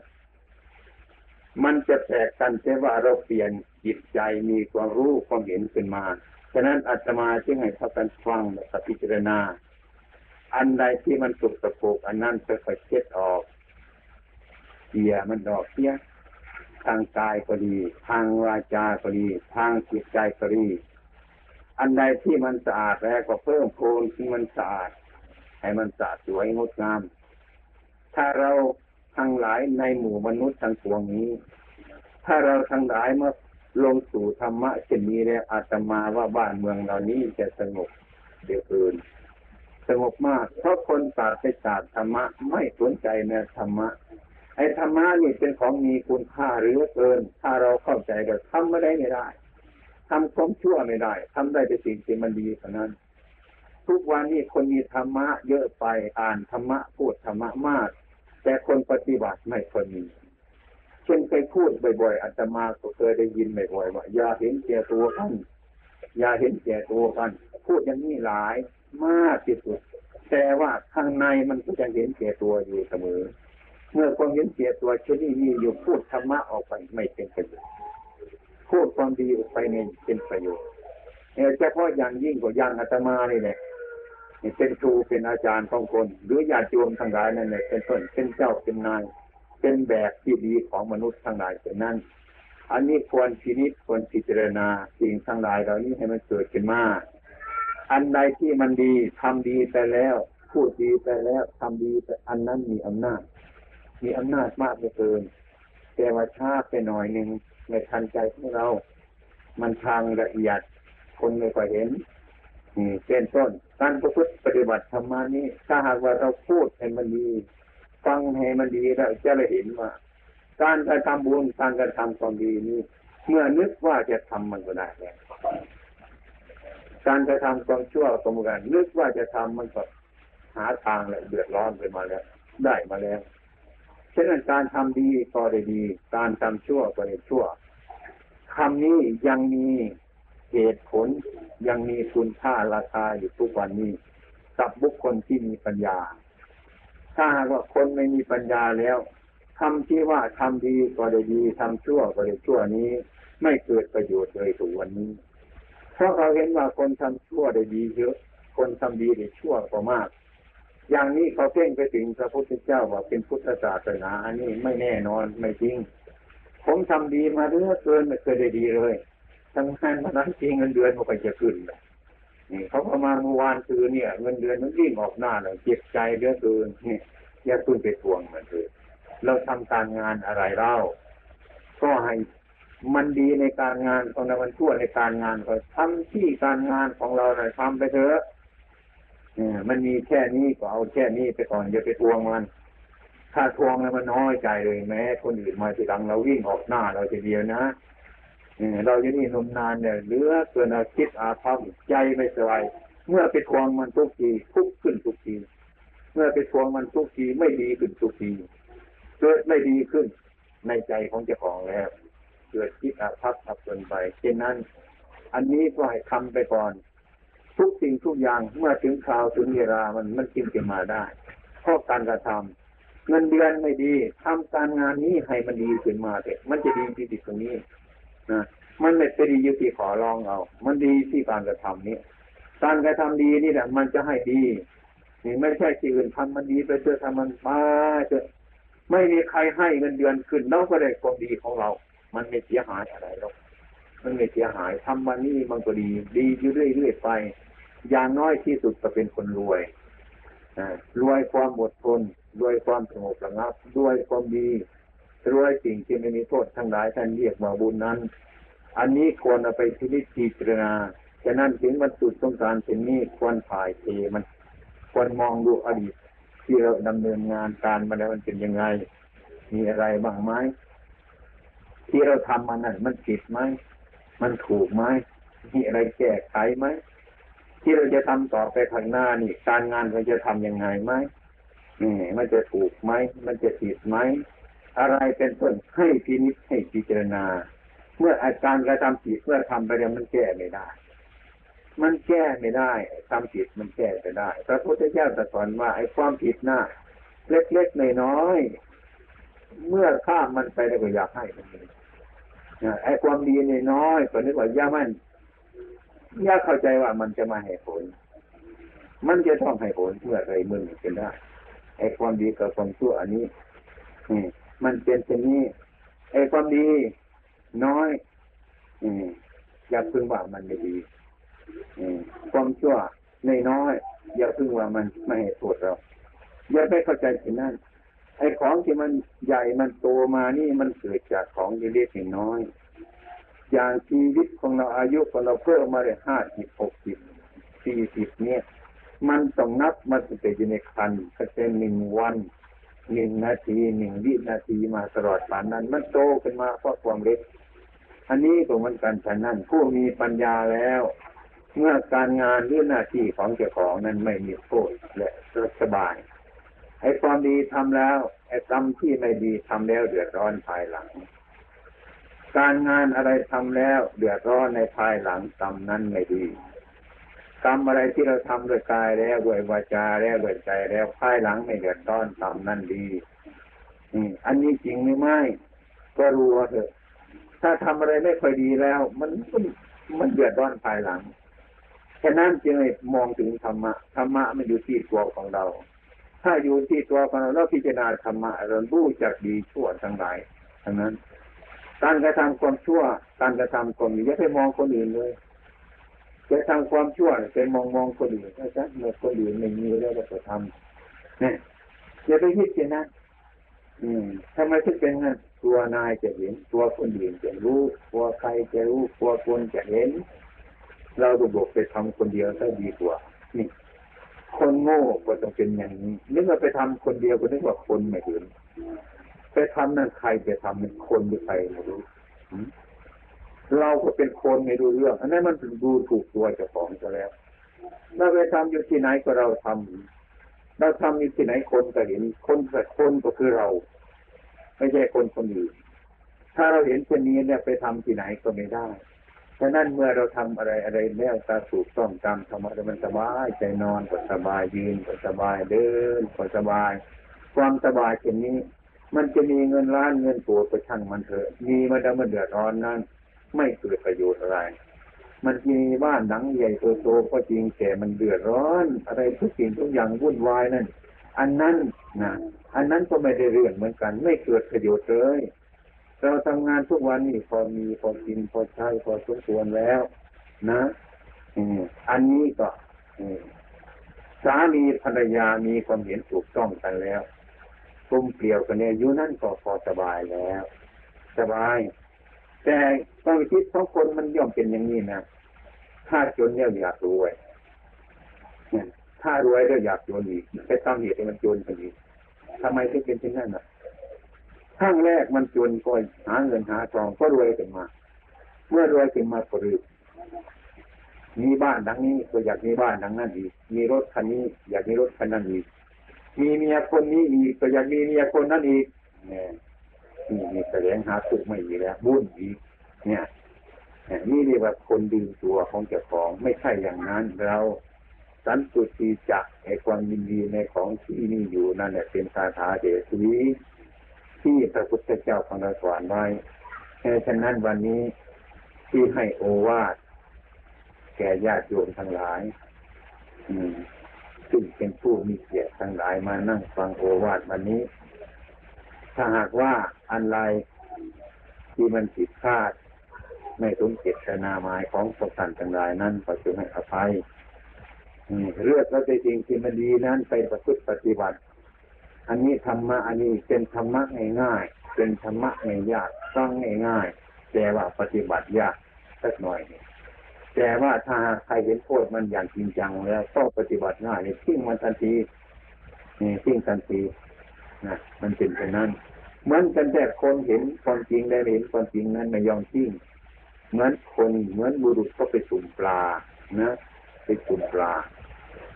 มันจะแตกกันแต่ว่าเราเปลี่ยนจิตใจมีความรู้ความเห็นขึ้นมา ฉะนั้นอาตมาจึงให้พากันฟังและพิจารณา อันใดที่มันสุกสะโปกอันนั้นจะค่อยเช็ดออกเสียมันดอกเสียทางกายก็ดี ทางวาจาก็ดี ทางจิตใจก็ดี อันใดที่มันสะอาดแล้วก็เพิ่มโพลที่มันสะอาด ให้มันสะสวยงดงาม ถ้าเราทั้งหลายในหมู่มนุษย์ทั้งปวงนี้ ถ้าเราทั้งหลายเมื่อลงสู่ธรรมะเช่นนี้แล้วอาตมาว่าบ้านเมืองเหล่านี้จะสงบเดียวอื่นสงบมาก เพราะคนศาสตร์ศาสตร์ธรรมะไม่สนใจในธรรมะ ไอ้ธรรมะนี่เป็นของมีคุณค่าหรือเกิน ถ้าเราเข้าใจก็ทำไม่ได้ไม่ได้ทำความชั่วไม่ได้ทำได้แต่สิ่งที่มันดีเท่านั้น ทุกวันนี้คนมีธรรมะเยอะไปอ่านธรรมะพูดธรรมะมาก แต่คนปฏิบัติไม่คนมีเช่นเคยพูดบ่อยๆอาตมาก็เคยได้ยินบ่อยๆว่าอย่าเห็นแก่ตัวกันอย่าเห็นแก่ตัวกันพูดอย่างนี้หลายมากที่สุด แต่ว่าข้างในมันก็ยังเห็นแก่ตัวอยู่เสมอ เมื่อความเห็นแก่ตัวเช่นนี้มีอยู่พูดธรรมะออกไปไม่เป็นประโยชน์พูดความดีออกไปในเป็นประโยชน์เฉพาะอย่างยิ่งกว่าอย่างอาตมานี่แหละ เป็นครูเป็นอาจารย์ของคน หรือญาติโยมทั้งหลายนั่นแหละเป็นต้นเป็นเจ้าเป็นนาย เป็นแบบที่ดีของมนุษย์ทั้งหลายเป็นนั้น อันนี้ควรพินิจควรพิจารณาสิ่งทั้งหลายเหล่านี้ให้มันเกิดขึ้นมาอันใดที่มันดีทำดีไปแล้ว พูดดีไปแล้วทำดีไปอันนั้นมีอำนาจ มีอำนาจมากเหลือเกินแต่ว่าช้าไปหน่อยหนึ่งไม่ทันใจของเรา มันทางละเอียดคนไม่ค่อยเห็นเป็นต้น การประพฤติปฏิบัติธรรมานี้ ถ้าหากว่าเราพูดให้มันดี ฟังให้มันดีเราจะได้เห็นว่า การกระทำบุญการกระทำความดีนี้เมื่อนึกว่าจะทำมันก็ได้แล้วการกระทำความชั่วก็เหมือนกันนึกว่าจะทำมันก็หาทางแล้วเดือดร้อนไปมาแล้ว ได้มาแล้วเช่นนั้นการทำดีก็ได้ดี การทำชั่วก็ได้ชั่วคำนี้ยังมี เหตุผลยังมีคุณค่าราคาอยู่ทุกวันนี้ กับบุคคลที่มีปัญญา ถ้าหากว่าคนไม่มีปัญญาแล้วทำที่ว่าทำดีก็ได้ดีทำชั่วก็ได้ชั่วนี้ ไม่เกิดประโยชน์เลยถึงวันนี้ เพราะเราเห็นว่าคนทำชั่วได้ดีเยอะ คนทำดีได้ชั่วก็มาก อย่างนี้เขาเพ่งไปถึงพระพุทธเจ้าว่าเป็นพุทธศาสนาอันนี้ไม่แน่นอนไม่จริง ผมทำดีมาเรื่อยเกินไม่เคยได้ดีเลย ทำงานมานั้นจริงเงินเดือนมันก็จะขึ้นนี่เขาประมาณเมื่อวานคือเนี่ย เงินเดือนมันวิ่งออกหน้าเลยเจ็บใจเรื่อเกินนี่อย่าขึ้นไปทวงมันเลยเราทำการงานอะไรเล่า ก็ให้มันดีในการงานของเรามันชั่วในการงานก็ทำที่การงานของเราหน่อยทำไปเถอะเนี่ยมันมีแค่นี้ก็เอาแค่นี้ไปก่อนอย่าไปทวงมัน ถ้าทวงแล้วมันน้อยใจเลยแม้ คนอื่นมาทีหลังเราวิ่งออกหน้าเราทีเดียวนะ เราอยู่นี่นมนานเนี่ยเหลือเกินอาคิดอาภัพใจไม่สบายเมื่อไปทวงมันทุกทีทุกขึ้นทุกที เมื่อไปทวงมันทุกทีไม่ดีขึ้นทุกทีเกิดไม่ดีขึ้น ในใจของเจ้าของแล้วเกิดคิดอาภัพอับเกินไปเช่นนั้น อันนี้ก็ให้ทำไปก่อน ทุกสิ่งทุกอย่างเมื่อถึงคราวถึงเวลามันมันกินกันมาได้เพราะการกระทำเงินเดือนไม่ดีทำการงานนี้ให้มันดีขึ้นมาเถอะมันจะดีที่ติดตรงนี้ นะมันไม่ไปดีอยู่ที่ขอร้องเอามันดีที่การกระทำนี้การกระทำดีนี่แหละมันจะให้ดีนี่ไม่ใช่ที่อื่นทำมันดีไปเจอทำมันมาเจอไม่มีใครให้เงินเดือนขึ้นเราก็ได้ความดีของเรา มันไม่เสียหายอะไรหรอกมันไม่เสียหายทำมันนี่มันก็ดี ดีอยู่เรื่อยๆไป อย่างน้อยที่สุดก็เป็นคนรวยรวยความอดทนรวยความสงบระงับด้วยความดี รวยสิ่งที่ไม่มีโทษทั้งหลายท่านเรียกว่าบุญนั้น อันนี้ควรเอาไปพิจิตรณาฉะนั้นถึงวันสุดต้องการเป็นนี้ควรถ่ายเทมัน ควรมองดูอดีต ที่เราดำเนินงานการมาแล้วมันเป็นยังไง มีอะไรบ้างไหมที่เราทำมันนั้นมันผิดไหมมันถูกไหมมีอะไรแก้ไขไหมที่เราจะทำต่อไปข้างหน้านี่ การงานเราจะทํำยังไงไหมนี่มันจะถูกไหมมันจะผิดไหม อะไรเป็นต้นให้พินิจให้พิจารณา เมื่ออาการกระทำผิดเมื่อทำไปแล้วมันแก้ไม่ได้ มันแก้ไม่ได้ทำผิดมันแก้ไปได้ พระพุทธเจ้าตรัสสอนว่าไอ้ความผิดหน้าเล็กๆน้อยๆเมื่อข้ามมันไปแล้วก็อยากให้มันไอ้ความดีน้อยๆก็นึกว่าย่ามันย่าเข้าใจว่ามันจะมาให้ผล มันจะต้องให้ผลเพื่ออะไรมึงเป็นได้ไอ้ความดีกับความชั่วอันนี้ มันเป็นเช่นนี้ไอ้ความดีน้อยอืมอย่าพึงว่ามันไม่ดีความชั่วในน้อย อย่าพึ่งว่ามันไม่ให้โทษเรา อย่าไปเข้าใจสิ่งนั้นไอ้ของที่มันใหญ่มันโตมานี่มันเกิดจากของเล็กๆน้อยอย่างชีวิตของเราอายุของเราเพิ่มมาเลยห้าสิบหกสิบสี่สิบเนี่ย มันต้องนับมาสเตอยู่ในคันก็เป็นหนึ่งวัน หนึ่งนาทีหนึ่งวินาทีมาตลอดป่านนั้น มันโตขึ้นมาเพราะความเล็ก อันนี้ก็มันกันฉะนั้นผู้มีปัญญาแล้ว เมื่อการงานหรือหน้าที่ของเจ้าของนั้นไม่มีโทษและสบายไอ้ความดีทำแล้วไอ้กรรมที่ไม่ดีทำแล้วเดือดร้อนภายหลัง การงานอะไรทำแล้วเดือดร้อนในภายหลังกรรมนั้นไม่ดี กรรมอะไรที่เราทำด้วยกายแล้วด้วยวาจาแล้วด้วยใจแล้วภายหลังไม่เดือดร้อนกรรมนั้นดีอันนี้จริงหรือไม่ก็รู้เถอะ ถ้าทำอะไรไม่ค่อยดีแล้ว มันมันเดือดร้อนภายหลังฉะนั้นจึงมองถึงธรรมะธรรมะมันอยู่ที่ตัวของเรา ถ้าอยู่ที่ตัวของเราเราพิจารณาธรรมะเรารู้จักดีชั่วทั้งหลายทั้งนั้น การกระทำความชั่ว การกระทำความดีอย่าไปมองคนอื่นเลย จะทำความชั่วไปมองมองคนอื่นนะจ๊ะเมื่อคนอื่นไม่มีแล้วจะทำเนี่ยอย่าไปคิดอย่างนั้นอืมทำไมถึงเป็นงั้นตัวนายจะเห็นตัวคนอื่นจะรู้ตัวใครจะรู้ตัวคนจะเห็น เราต้องบอกไปทำคนเดียวได้ดีกว่า นี่ คนโง่ก็ต้องเป็นอย่างนี้นึกว่าไปทำคนเดียวก็นึกว่าคนไม่เห็นไปทำนั่นใครไปทำเป็นคนหรือใครไม่รู้ เราก็เป็นคนไม่รู้เรื่อง อันนั้นมันดูถูกตัวเจ้าของซะแล้วเราไปทำอยู่ที่ไหนก็เราทำเราทำอยู่ที่ไหนคนก็เห็น คนแต่คนก็คือเรา ไม่ใช่คนคนอื่นถ้าเราเห็นเช่นนี้เนี่ยไปทำที่ไหนก็ไม่ได้ฉะนั้นเมื่อเราทำอะไรอะไรแล้วตาสูกต้องตามธรรมะมันสบายใจนอนก็สบายยืนก็สบายเดินก็สบาย ความสบายเช่นนี้ มันจะมีเงินล้านเงินตัวก็ช่างมันเถอะมีมันจะมันเดือดร้อนนั่น ไม่เกิดประโยชน์อะไร มันมีบ้านหลังใหญ่โตๆก็จริงแต่มันเดือดร้อน อะไรทุกสิ่งทุกอย่างวุ่นวายนั่น อันนั้นนะอันนั้นก็ไม่ได้เรื่องเหมือนกัน ไม่เกิดประโยชน์เลย เราทำงานทุกวันนี่พอมีพอกินพอใช้พอสมควรแล้ว นะอันนี้ก็สามีภรรยามีความเห็นถูกต้องกันแล้วกลุ่มเปลี่ยวกันเนี่ยอยู่นั่นก็พอสบายแล้ว สบาย แต่ความคิดของคนมันย่อมเป็นอย่างนี้นะถ้าจนเนี่ยอยากรวยถ้ารวยแล้วอยากจนอีกไปตั้งเหตุให้มันจนไปอีกทำไมถึงเป็นเช่นนั้นอะขั้งแรกมันจนก็หาเงินหาทองก็รวยขึ้นมา เมื่อรวยขึ้นมาก็รื้มีบ้านดังนี้ก็อยากมีบ้านดังนั้นอีก มีรถคันนี้ อยากมีรถคันนั้นอีก มีเมียคนนี้อีกก็อยากมีเมียคนนั้นอีกเนี่ย นี่มีแสดงหาสุขไม่มีแล้วบุญอีกเนี่ยนี่เรียกว่าคนดึงตัวของเจ้าของไม่ใช่อย่างนั้นเราสันตุตีจักไอความยินดีในของที่นี่อยู่นั่นเนี่ยเป็นคาถาเดชีที่พระพุทธเจ้าของเราสอนไว้ฉะนั้นวันนี้ที่ให้โอวาทแก่ญาติโยมทั้งหลาย อืมซึ่งเป็นผู้มีเกียรติทั้งหลายมานั่งฟังโอวาทวันนี้ ถ้าหากว่าอะไรที่มันผิดพลาดไม่สมเจตนาหมายของสกันทั้งหลายนั้นก็จะให้อภัยเลือกแล้วจริงที่มันดีนั้นไปประพฤติปฏิบัติ อันนี้ธรรมะอันนี้เป็นธรรมะง่ายๆเป็นธรรมะง่ายยากฟังง่ายๆแต่ว่าปฏิบัติยากสักหน่อยนี่แต่ว่าถ้าใครเห็นโทษมันอย่างจริงจังแล้วก็ปฏิบัติง่ายทิ้งมันทันทีนี่ทิ้งทันที นะมันเป็นเช่นนั้นเหมือนกันแต่คนเห็นความจริงได้เห็นความจริงนั้นไม่ยอมทิ้งเหมือนคนเหมือนบุรุษก็ไปสุ่มปลานะไปสุ่มปลา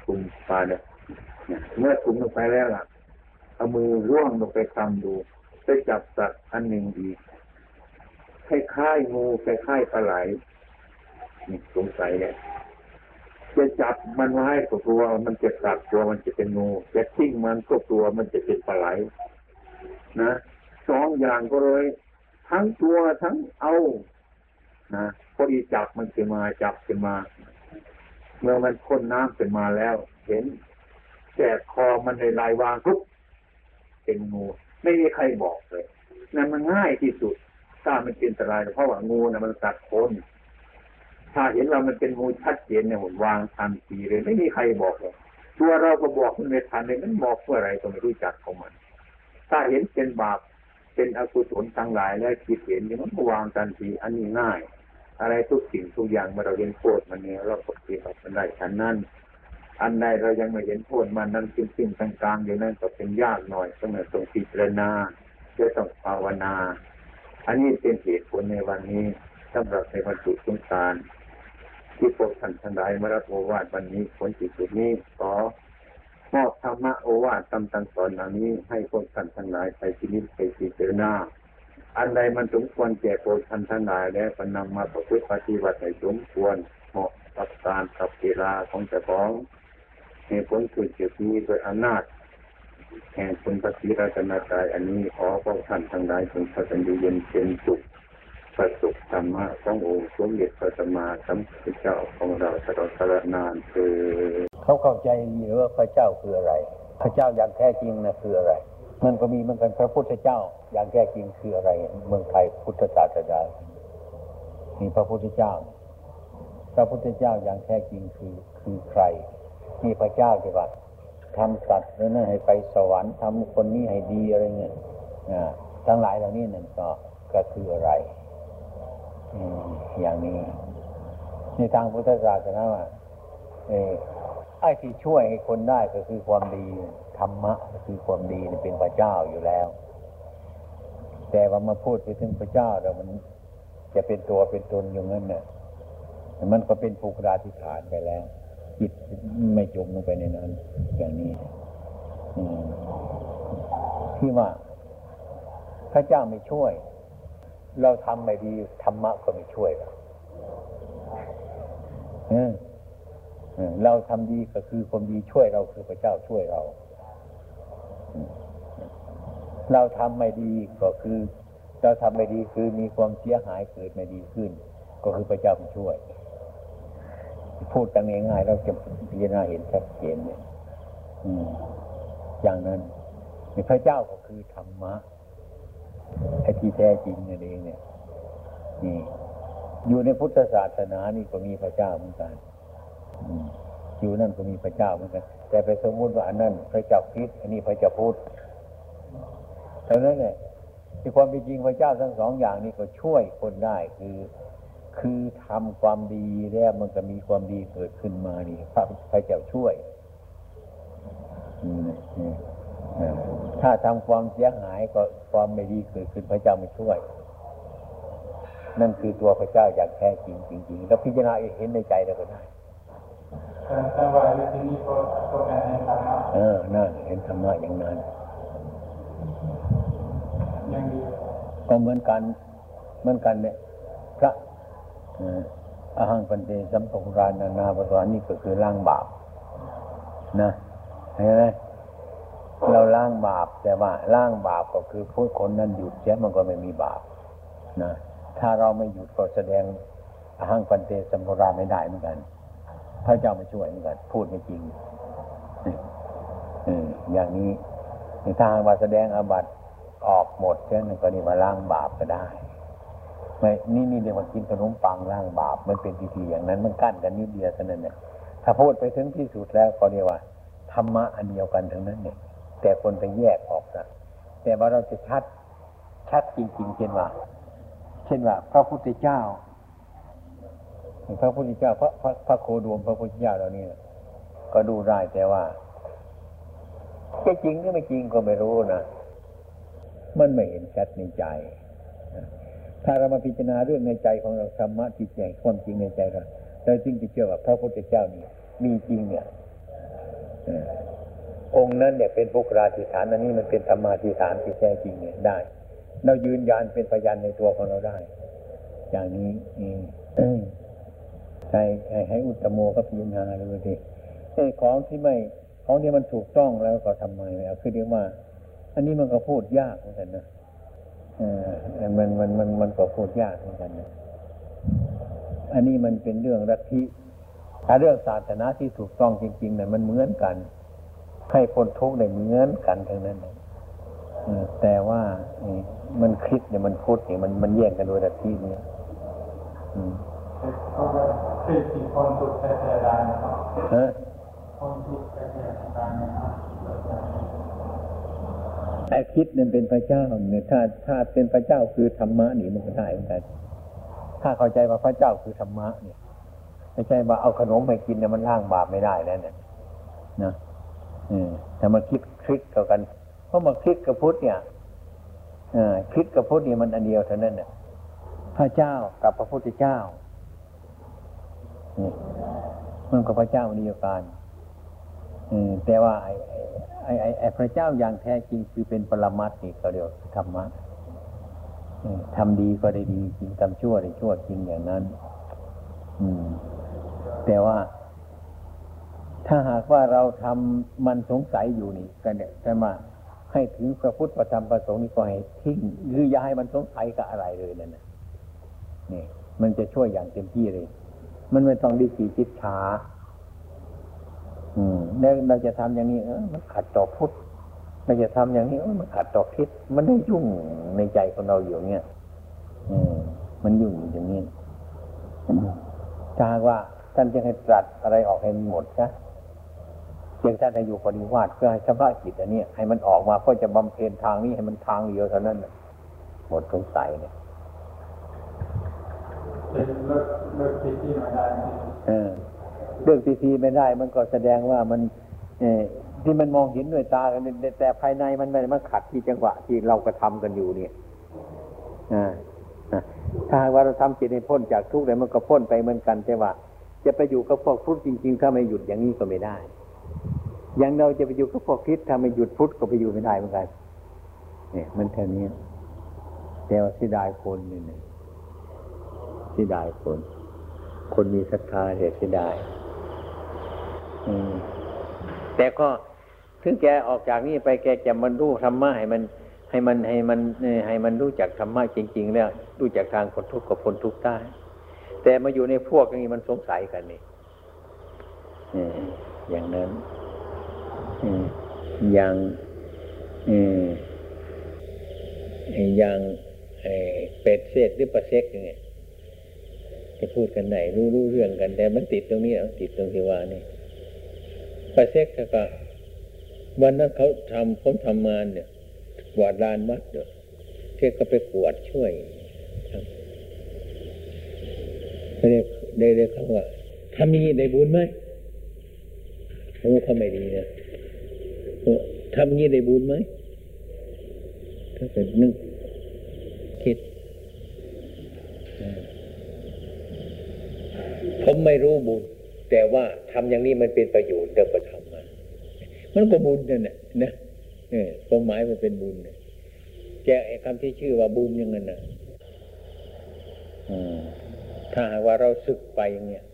สุ่มปลาเนี่ยเมื่อสุ่มลงไปแล้วล่ะเอามือร่วงลงไปคำดูไปจับสัตว์อันหนึ่งอีกคล้ายๆงูคล้ายๆปลาไหลสงสัยเนี่ย จะจับมันไว้ก็กลัว มันจะกัดกลัวมันจะเป็นงูจะทิ้งมันก็กลัวมันจะเป็นปลาไหลนะสองอย่างก็เลย ทั้งตัวทั้งเอานะพอดีจับมันขึ้นมาจับขึ้นมา เมื่อมันพ่นน้ำขึ้นมาแล้ว เห็นแจกคอมันในลายวางทุกเป็นงูไม่มีใครบอกเลยนั่นมันง่ายที่สุดถ้ามันเป็นอันตรายเพราะว่างูนะมันกัดคน ถ้าเห็นว่ามันเป็นงูชัดเจนเนี่ยผมวางทันทีเลย ไม่มีใครบอกเลยตัวเราก็บอกมันไม่ทันเลยมันบอกเพื่ออะไรก็ไม่รู้จักของมัน ถ้าเห็นเป็นบาปเป็นอกุศลทั้งหลายแล้วคิดเห็นอย่างนั้นวางทันทีอันนี้ง่าย อะไรทุกสิ่งทุกอย่างเมื่อเราเห็นโทษมันเนี่ยเราปฏิบัติมันได้ฉันนั้นอันใดเรายังไม่เห็นโทษมันนั้นซึ่งซึ่งกลางๆอยู่นั้นก็เป็นยากหน่อยต้องต้องพิจารณาจะต้องภาวนา อันนี้เป็นเหตุผลในวันนี้สำหรับในบรรจุสงสาร ที่พวกท่านทั้งหลายมารับโอวาทวันนี้ผลจิตจุดนี้ขอมอบธรรมะโอวาทตำตังสอนเหล่านี้ให้พวกท่านทั้งหลายไปที่นี้ไปพิจารณาอันใดมันสมควรแก่พวกท่านทั้งหลายแล้วก็นำมาประพฤติปฏิบัติให้สมควรเหมาะกับการกับเวลาของเจ้าของในผลคือจุดนี้โดยอำนาจแห่งคุณพระศรีราชนาใจอันนี้ขอพวกท่านทั้งหลายจงพัฒนาเย็นเป็นสุข ประสบธรรมะขององค์สมเด็จพระสัมมาสัมพุทธเจ้าของเราตลอดกาลนานคือเขาเข้าใจเยอะพระเจ้าคืออะไร พระเจ้าอย่างแท้จริงนะคืออะไร มันก็มีเหมือนกันพระพุทธเจ้า อย่างแท้จริงคืออะไร เมืองไทยพุทธศาสนามีพระพุทธเจ้า พระพุทธเจ้าอย่างแท้จริงคือคือใครมีพระเจ้าที่ว่าทำสัตว์นั้นให้ไปสวรรค์ทำคนนี้ให้ดีอะไรเงี้ยทั้งหลายเหล่านี้นั่นก็ก็คืออะไร อย่างนี้ในทางพุทธศาสนาว่าไอ้ที่ช่วยให้คนได้ก็คือความดีธรรมะก็คือความดีเป็นพระเจ้าอยู่แล้ว แต่ว่ามาพูดไปถึงพระเจ้าแล้วมันจะเป็นตัวเป็นตนอย่งนั้นเนี่ยมันก็เป็นภูกราธิฐานไปแล้ว จิตไม่จมลงไปในนั้น อย่างนี้ที่ว่าพระเจ้าไม่ช่วย เราทำไม่ดีธรรมะก็ไม่ช่วยเราเราทำดีก็คือความดีช่วยเราคือพระเจ้าช่วยเรา เราทำไม่ดีก็คือ เราทำไม่ดีคือมีความเสียหายเกิดไม่ดีขึ้น ก็คือพระเจ้าช่วย พูดกันง่ายๆเราจะพิจารณาเห็นชัดเจนเนี่ยอย่างนั้นพระเจ้าก็คือธรรมะ ไอ้ที่แท้จริงนั่นเองเนี่ยนี่อยู่ในพุทธศาสนานี่ก็มีพระเจ้าเหมือนกันอยู่นั่นก็มีพระเจ้าเหมือนกัน แต่ไปสมมุติว่าอันนั้นพระเจ้าคิดอันนี้พระเจ้าพุทธเท่านั้นเลยที่ความเป็นจริงพระเจ้าทั้งสองอย่างนี้ก็ช่วยคนได้คือ คือทำความดีแล้วมันก็มีความดีเกิดขึ้นมานี่พระพระเจ้าช่วย ถ้าทำความเสียหายก็ความไม่ดีเกิดขึ้นพระเจ้าไม่ช่วย นั่นคือตัวพระเจ้าอย่างแท้จริงจริงๆแล้วพิจารณาเห็นในใจเราก็ได้แต่ว่าที่นี่ก็ก็เป็นเห็นธรรมะเออนั่นเห็นธรรมะอย่างนั้นยังดีก็เหมือนกันเหมือนกันเนี่ยพระอาหังปันเตสัมปรานานาปรานี่ก็คือล้างบาปนะเห็นไหม เราล้างบาปแต่ว่าล้างบาปก็คือพูดคนนั้นหยุดเสียมันก็ไม่มีบาปนะถ้าเราไม่หยุดก็แสดงอาหังปันเตสัมปราไม่ได้เหมือนกันพระเจ้ามาช่วยเหมือนกัน พูดไม่จริงอย่างนี้ในทางว่าแสดงอาบัติออกหมดเช่นก็นี่มาล้างบาปก็ได้ไม่นี่นี่เรียกว่ากินขนมปังล้างบาปมันเป็นพิธีอย่างนั้น มันกั้นกันนิดเดียวเท่านั้นเนี่ยถ้าพูดไปถึงที่สุดแล้วก็เรียกว่าธรรมะอันเดียวกันทั้งนั้นเนี่ย แต่คนไปแยกออกนะแต่ว่าเราจะชัดชัดจริง ๆ เช่นว่า เช่นว่า พระพุทธเจ้าพระพุทธเจ้าพระพระพระโคดมพระพุทธเจ้าเหล่านี้ก็ดูได้แต่ว่าจะจริงหรือไม่จริงก็ไม่รู้นะมันไม่เห็นชัดในใจ ถ้าเรามาพิจารณาเรื่องในใจของเราธรรมะที่ใจความจริงในใจเราเราจึงจะเชื่อว่าพระพุทธเจ้านี่มีจริงเนี่ย องค์นั้นเนี่ยเป็นภุกราธิฐานอันนี้มันเป็นธรรมาธิฐานที่แท้จริงเนี่ยได้ เรายืนยันเป็นพยานในตัวของเราได้ อย่างนี้อืมให้ให้อุตโมก็พิจารณาดูดิไอ้ของที่ไม่ของที่มันถูกต้องแล้วก็ทำไมเอาคือเรียกว่า อันนี้มันก็พูดยากเหมือนกันนะเออมันมันมันมันก็พูดยากเหมือนกันนะอันนี้มันเป็นเรื่องรัฐิถ้าเรื่องศาสนาที่ถูกต้องจริงๆเนี่ยมันเหมือนกัน ให้คนทุกข์เนี่ยเหมือนกันทั้งนั้นเลยแต่ว่ามันคิดเนี่ยมันพูดเนี่ยมันมันแย่งกันโดยรัฐินี้อืมคือสิ่งคนทุกข์แท้ๆได้นะครับคนทุกข์แท้ๆได้นะครับไอ้คิดนั่นเป็นพระเจ้าเนี่ยถ้าถ้าเป็นพระเจ้าคือธรรมะนี่มันก็ได้เหมือนกันถ้าเข้าใจว่าพระเจ้าคือธรรมะเนี่ยไม่ใช่ว่าเอาขนมไปกินเนี่ยมันล่างบาปไม่ได้แล้วเนี่ยนะ อืมถ้ามาคิดคลิกเท่ากัน เพราะมาคลิกกับพุทธเนี่ยคลิกกับพุทธเนี่ยมันอันเดียวเท่านั้นเนี่ยพระเจ้ากับพระพุทธเจ้ามันก็พระเจ้าเดียวกันแต่ว่าไอ้ไอ้ไอ้พระเจ้าอย่างแท้จริงคือเป็นปรมัตถ์นี่เขาเรียกธรรมะทำดีก็ได้ดีจริงทำชั่วได้ชั่วจริงอย่างนั้น อืม แต่ว่า ถ้าหากว่าเราทำมันสงสัยอยู่นี่ก็เนี่ยจะมาให้ถึงพระพุทธประธรรมประสงค์นี่ก็ให้ทิ้งหรืออย่าให้มันสงสัยกับอะไรเลยนั่นนะนี่มันจะช่วยอย่างเต็มที่เลย มันไม่ต้องดีสีจิตชาอืมแล้วเราจะทำอย่างนี้เออมันขัดต่อพุทธเราจะทำอย่างนี้เออมันขัดต่อคิด มันได้ยุ่งในใจของเราอยู่เงี้ยอืมมันยุ่งอยู่อย่างนี้ถ้าหาว่าท่านจะให้ตรัสอะไรออกให้หมดนะ เพียงท่านให้อยู่ปฏิวัติเพื่อให้ชำระจิตอันนี้ให้มันออกมาเพื่อจะบำเพ็ญทางนี้ให้มันทางเดียวเท่านั้นน่ะหมดสงสัยเนี่ยเป็นเลิกเลิกที่ที่มาได้ไหมเออเรื่องทีทีไม่ได้ มันก็แสดงว่ามันเออที่มันมองเห็นด้วยตากันแต่แต่ภายในมันไม่ได้มันขัดที่จังหวะที่เรากระทำกันอยู่เนี่ยอ่าอะถ้าหากว่าเราทำจิตให้พ้นจากทุกข์เลยมันก็พ้นไปเหมือนกันแต่ว่า จะไปอยู่กับพวกพุทธจริง ๆ ถ้าไม่หยุดอย่างนี้ก็ไม่ได้ อย่างเราจะไปอยู่กับพวกคริสต์ถ้าไม่หยุดพุทธก็ไปอยู่ไม่ได้เหมือนกันเนี่ยมันเท่านี้แต่ว่าเสียดายคนนี่เนี่ยเสียดายคน คนมีศรัทธาเสียเสียดายแต่ก็ถึงแกออกจากนี่ไปแกจะมันรู้ธรรมะให้มันให้มันให้มันให้มันรู้จักธรรมะจริง ๆ แล้ว รู้จักทางคนทุกข์กับคนทุกข์ได้แต่มาอยู่ในพวกนี้มันสงสัยกันนี่อย่างนั้น อย่างอย่างเป็ดเศษหรือปลาเซ็กย่างเงี้ยจะพูดกันไหนรู้รู้เรื่องกัน แต่มันติดตรงนี้ติดตรงที่ว่านี่ปลาเซ็กก็วันนั้นเขาทำผมทำงานเนี่ยกวาดลานวัดเด้อเทก็ไปกวาดช่วยเขาเรียกได้เรียกเขาว่าทำอย่างนี้ได้บุญไหมโอ้เขาไม่ดีนะเออ ทำอย่างนี้ได้บุญไหมถ้าเกิดนึกคิด ผมไม่รู้บุญ แต่ว่าทำอย่างนี้มันเป็นประโยชน์เดี๋ยวก็ทำมามันก็บุญนั่นแหละนะความหมายมันเป็นบุญนะแกไอ้คำที่ชื่อว่าบุญอยังนั้นนะถ้าหากว่าเราศึกไปอย่างเงี้ย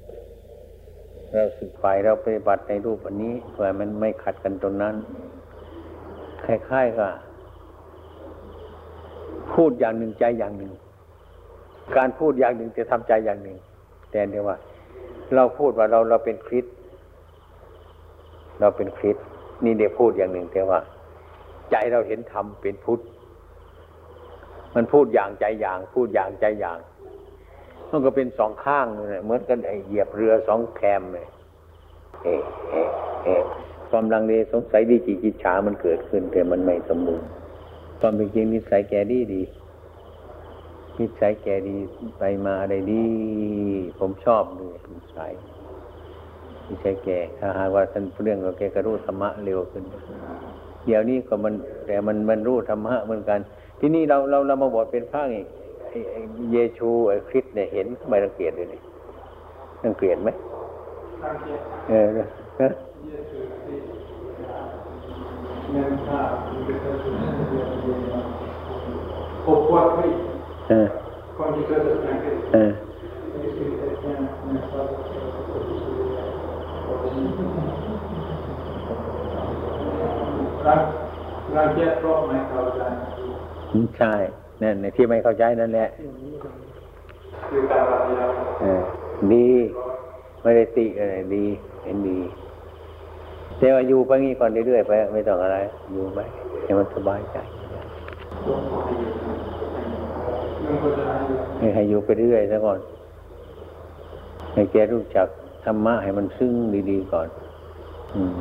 เราศึกไปเราปฏิบัติในรูปอันนี้เพื่อมันไม่ขัดกันตรงนั้นคล้ายๆกับพูดอย่างหนึ่งใจอย่างหนึ่ง การพูดอย่างหนึ่งจะทำใจอย่างหนึ่ง แต่เดียวว่า เราพูดว่าเราเราเป็นคริสเราเป็นคริสนี่เดี๋ยวพูดอย่างหนึ่ง แต่ว่า ใจเราเห็นธรรมเป็นพุทธมันพูดอย่างใจอย่าง พูดอย่างใจอย่าง มันก็เป็นสองข้างเลยเหมือนกันไอเหยียบเรือสองแคมเลยเอะเอะเอะความลังเลสงสัยดีจีจิตฉามันเกิดขึ้น แต่มันไม่สมบูรณ์ความเป็นจริงนิสัยแกดีดีนิสัยแกดีไปมาอะไรดี ผมชอบเลยนิสัยนิสัยแกถ้าหากว่าท่านเรื่องก็แกก็รู้ธรรมะเร็วขึ้น เดี๋ยวนี้ก็มันแต่มันมันรู้ธรรมะเหมือนกัน ที่นี่เราเราเรามาบวชเป็นพระนี่ไอ้ไอ้ เยชูไอ้คริสเนี่ยเห็นทำไมรังเกียจเลยนี่รังเกียจไหมเออนะเออนมาพบว่าที่เออคนที่เกิดจากการออนี่คือเรื่องนะครับรักียจเพราะไม่เข้าใจใช่ นั่นในที่ไม่เข้าใจนั่นแหละคือการปฏิบัติดี ไม่ได้ติอะไรดี เห็นดี แต่ว่าอยู่ไปงี้ก่อนเรื่อยๆไป ไม่ต้องอะไร อยู่ไปให้มันสบายใจให้ให้ให้อยู่ไปเรื่อยซะก่อน ให้แกรู้จักธรรมะให้มันซึ้งดีๆก่อน อืม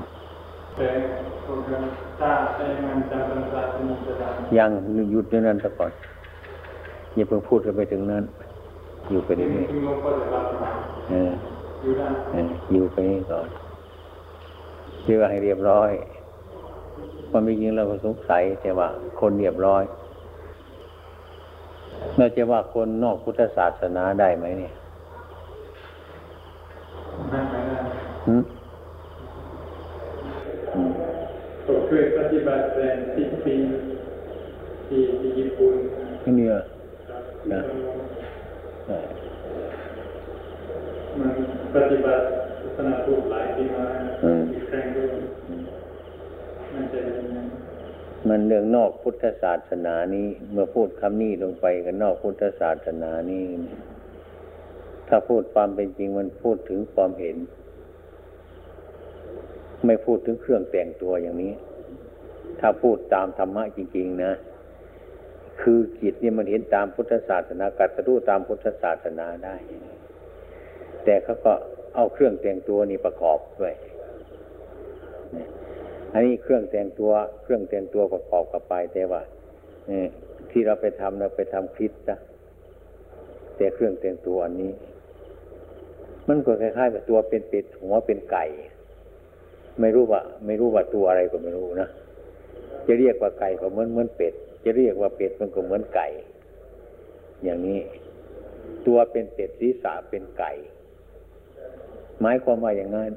ยังหยุดอยู่นั้นซะก่อนอย่าเพิ่งพูดกันไปถึงนั้น อยู่ไปเรื่อยคือลงปฏิบัติมาๆเอออยู่ได้เอออยู่ไปนี่ก่อนเพื่อให้เรียบร้อยความเป็นจริงเราก็สงสัยแต่ว่าคนเรียบร้อยเราจะว่าคนนอกพุทธศาสนาได้ไหมเนี่ย ไม่ไม่ได้ หืมอืม ผมเคยป ฏิบัติเป็นสิบปีที่ที่ญี่ปุ่นที่นี่เหรอครับนะเออมันปฏิบัติศาสนาพุทธหลายปีมาอืมอีกครั้งด้วยอืมมันจะเป็นยังไงมันเรื่องนอกพุทธศาสนานี้ เมื่อพูดคำนี้ลงไปกันนอกพุทธศาสนานี้ถ้าพูดความเป็นจริงมันพูดถึงความเห็น ไม่พูดถึงเครื่องแต่งตัวอย่างนี้ ถ้าพูดตามธรรมะจริง ๆ นะ คือจิตเนี่ยมันเห็นตามพุทธศาสนากัตรู้ตามพุทธศาสนาได้ แต่เขาก็เอาเครื่องแต่งตัวนี่ประกอบด้วยอันนี้เครื่องแต่งตัว เครื่องแต่งตัวประกอบกับไปแต่ว่าที่เราไปทำเราไปทำคริสต์นะแต่เครื่องแต่งตัวอันนี้ มันก็คล้ายๆแบบตัวเป็นเป็ดหัวเป็นไก่ ไม่รู้ว่า ไม่รู้ว่าตัวอะไรก็ไม่รู้นะ จะเรียกว่าไก่ก็เหมือนเหมือนเป็ด จะเรียกว่าเป็ดมันก็เหมือนไก่ อย่างนี้ ตัวเป็นเป็ดศีรษะเป็นไก่ หมายความว่าอย่างนั้น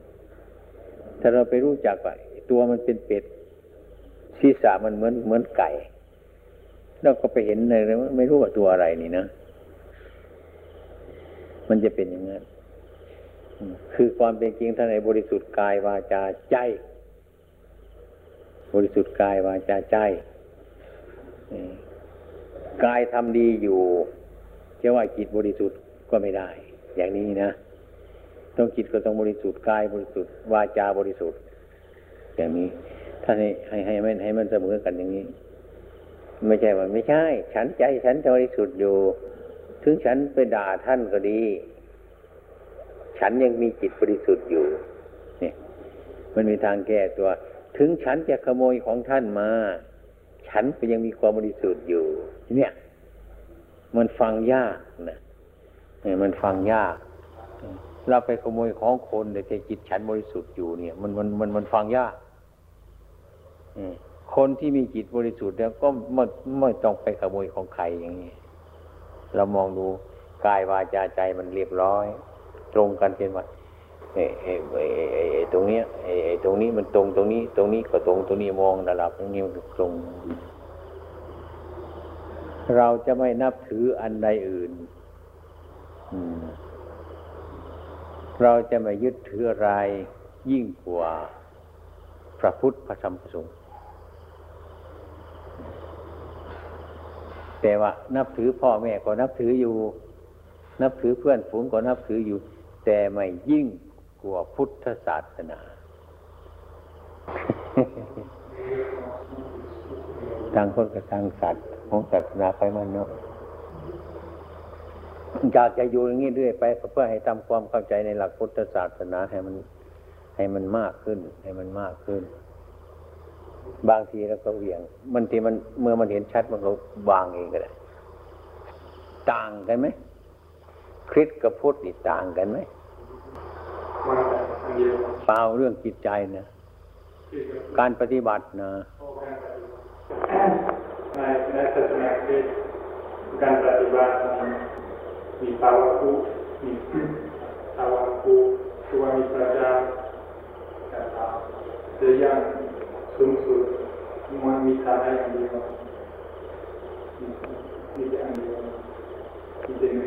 ถ้าเราไปรู้จักว่าตัวมันเป็นเป็ดศีรษะมันเหมือนเหมือนไก่เราก็ไปเห็นเลยว่าไม่รู้ว่าตัวอะไรนี่นะ มันจะเป็นอย่างนั้น คือความเป็นจริงท่านในบริสุทธิ์กายวาจาใจ บริสุทธิ์กายวาจาใจกายทำดีอยู่จะว่าจิตบริสุทธิ์ก็ไม่ได้ อย่างนี้นะ ต้องจิตก็ต้องบริสุทธิ์กายบริสุทธิ์วาจาบริสุทธิ์ อย่างนี้ท่านให้ให้ให้มันให้มันเสมอกันอย่างนี้ ไม่ใช่ว่าไม่ใช่ ฉันใจฉันบริสุทธิ์อยู่ ถึงฉันไปด่าท่านก็ดี ฉันยังมีจิตบริสุทธิ์อยู่ เนี่ย มันมีทางแก้ตัว ถึงฉันจะขโมยของท่านมา ฉันก็ยังมีความบริสุทธิ์อยู่ เนี่ย มันฟังยากนะเนี่ยมันฟังยาก เราไปขโมยของคนแต่จิตฉันบริสุทธิ์อยู่เนี่ย มันมันมันมันฟังยากคนที่มีจิตบริสุทธิ์แล้วก็ไม่ไม่ต้องไปขโมยของใครอย่างนี้ เรามองดูกายวาจาใจมันเรียบร้อย ตรงกันเป็นว่า ไอ้ไอ้ไอ้ตรงเนี้ยไอ้ตรงนี้มันตรงตรงนี้ ตรงนี้ก็ตรงตรงนี้มองระดับตรงนี้มันตรง เราจะไม่นับถืออันใดอื่นเราจะไม่ยึดถืออะไรยิ่งกว่าพระพุทธพระธรรมพระสงฆ์แต่ว่านับถือพ่อแม่ก็นับถืออยู่ นับถือเพื่อนฝูงก็นับถืออยู่ แต่ไม่ยิ่ง กว่าพุทธศาสนา ต่างคนกับต่างสัตว์ของศาสนาไปมันเนาะอยากจะอยู่อย่างนี้เรื่อยไปเพื่อให้ทำความเข้าใจในหลักพุทธศาสนาให้มัน ให้มันมากขึ้น ให้มันมากขึ้น บางทีแล้วก็เหวี่ยงมันทีมันเมื่อมันเห็นชัดมันก็วางเองก็ได้ต่างกันไหมคริสกับพุทธนี่ต่างกันไหม เปล่าเรื่องจิตใจนะการปฏิบัตินะในในศาสนาคริสต์การปฏิบัติมีภาวะคูมีภาวะคูตัวมีพระเจ้าแต่ยังสูงสุดมันมีฐานะอย่างเดียวมีอย่างเดียวมีแต่ห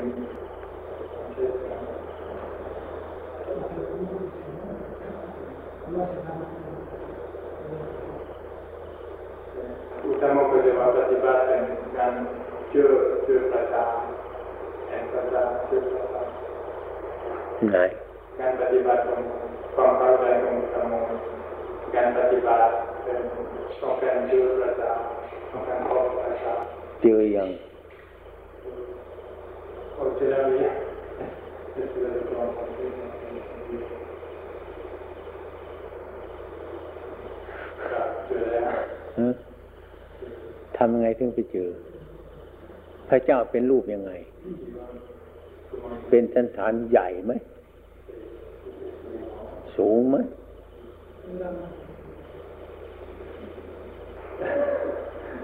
Diciamo che la pratica è un più più pratica, è pratica più pratica. ไหนการปฏิบัติของความเข้าใของสมงการปฏิบัติเป็นต้องการยืดประจาต้องการครอบระจาเจอยังโอเจอแล้วน ทำยังไงถึงไปเจอ พระเจ้าเป็นรูปยังไง เป็นสันฐานใหญ่ไหม สูงไหม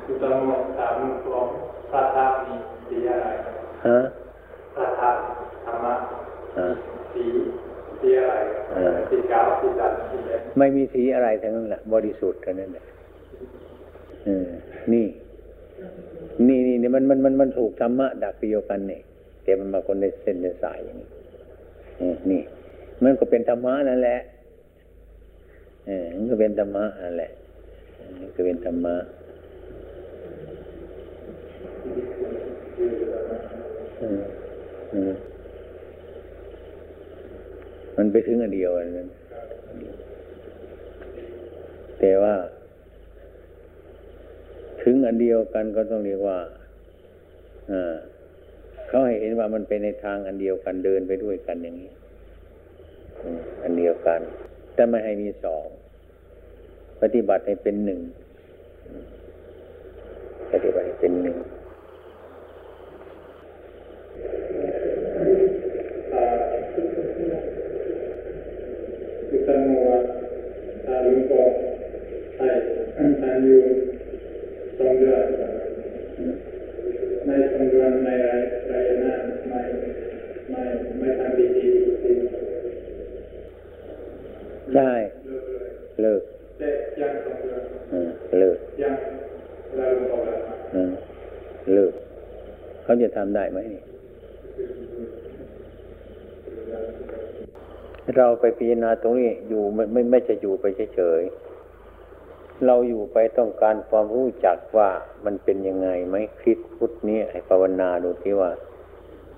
คุณต้องถามของพระธาตุมีสีอะไรฮะพระธาตุธรรมะสีสีอะไรสีขาวสีดำสีแดง ไม่มีสีอะไรทั้งนั้นแหละบริสุทธิ์เท่านั้นแหละนี่ นี่นี่มันมันมันมันถูกธรรมะดักเดียวกันเนี่ยแต่มันมาคนในเส้นในสายอย่างนี้นี่ มันก็เป็นธรรมะนั่นแหละเออมันก็เป็นธรรมะนั่นแหละมันก็เป็นธรรมะมันไปถึงอันเดียวนั้น แต่ว่า ถึงอันเดียวกันก็ต้องเรียกว่าเขาให้เห็นว่ามันเป็นในทางอันเดียวกันเดินไปด้วยกันอย่างนี้อันเดียวกัน แต่ไม่ให้มีสองปฏิบัติให้เป็นหนึ่งปฏิบัติให้เป็นหนึ่งคือตั้งว่าถ้าลุงก็ ไรไรนะไม่ไม่ไม่ทำดีดีได้เลิกเลิกแต่ยังสองเดือนเลิกยังแล้วลุงบอกแล้วอืมเลิกเขาจะทำได้ไหมเราไปพิจารณาตรงนี้อยู่ไม่ไม่ไม่จะอยู่ไปเฉยๆ เราอยู่ไปต้องการความรู้จักว่ามันเป็นยังไงไหมคลิดพุทธนี้ให้ภาวนาดูที่ว่า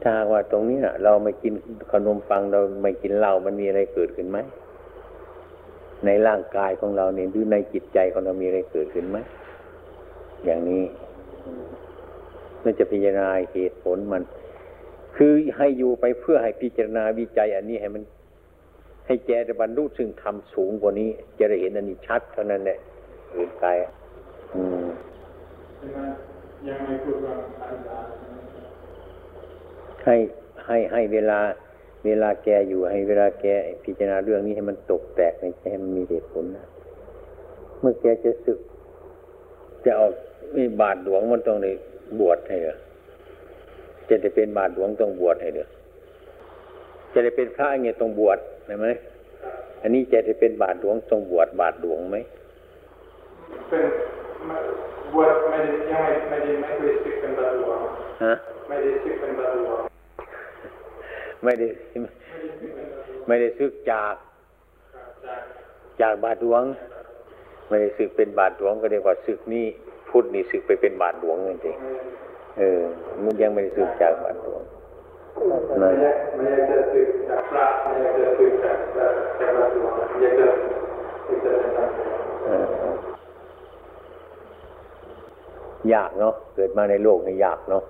ถ้าว่าตรงนี้นะเราไม่กินขนมปังเราไม่กินเหล้ามันมีอะไรเกิดขึ้นไหมในร่างกายของเราเนี่ยหรือในจิตใจของเรามีอะไรเกิดขึ้นไหมอย่างนี้อืมมันจะพิจารณาเหตุผลมัน คือให้อยู่ไปเพื่อให้พิจารณาวิจัย อันนี้ให้มัน ให้แกได้บรรลุซึ่งทำสูงกว่านี้ จะได้เห็นอันนี้ชัดเท่านั้นแหละ อื่นไกลอืมใช่ไหมยังไม่พูดว่าอันดาให้ให้ให้เวลา เวลาแกอยู่ให้เวลาแกพิจารณาเรื่องนี้ให้มันตกแตกในใจให้มันมีเหตุผลนะเมื่อแกจะศึก จะออกมีบาทหลวงมันต้องได้บวชให้เหรอจะได้เป็นบาทหลวงต้องบวชให้เหรอจะได้เป็นพระเนี่ยต้องบวชใช่ไหมอันนี้จะได้เป็นบาทหลวงต้องบวชบาทหลวงไหม เป็นบวชไม่ได้ยังไม่ไม่ได้ไม่เคยศึกเป็นบาหลวงฮะไม่ได้ศึกเป็นบาหลวงไม่ได้ไม่ได้ศึกเป็นบาหลวงไม่ได้ซึกจากจากจากบาทหลวง ไม่ได้ซึกเป็นบาทหลวงก็เรียกว่าซึกนี่พุทธนี่ซึกไปเป็นบาทหลวงจริงๆเออ มันยังไม่ได้ซึกจากบาทหลวงไม่อยากไม่อยากจะศึกจากพระไม่อยากจะศึกจากจากจากบาหลวงอยากจะอยากจะเป็นบาหลวงเออ ยากเนาะเกิดมาในโลกนี่ยากเนาะ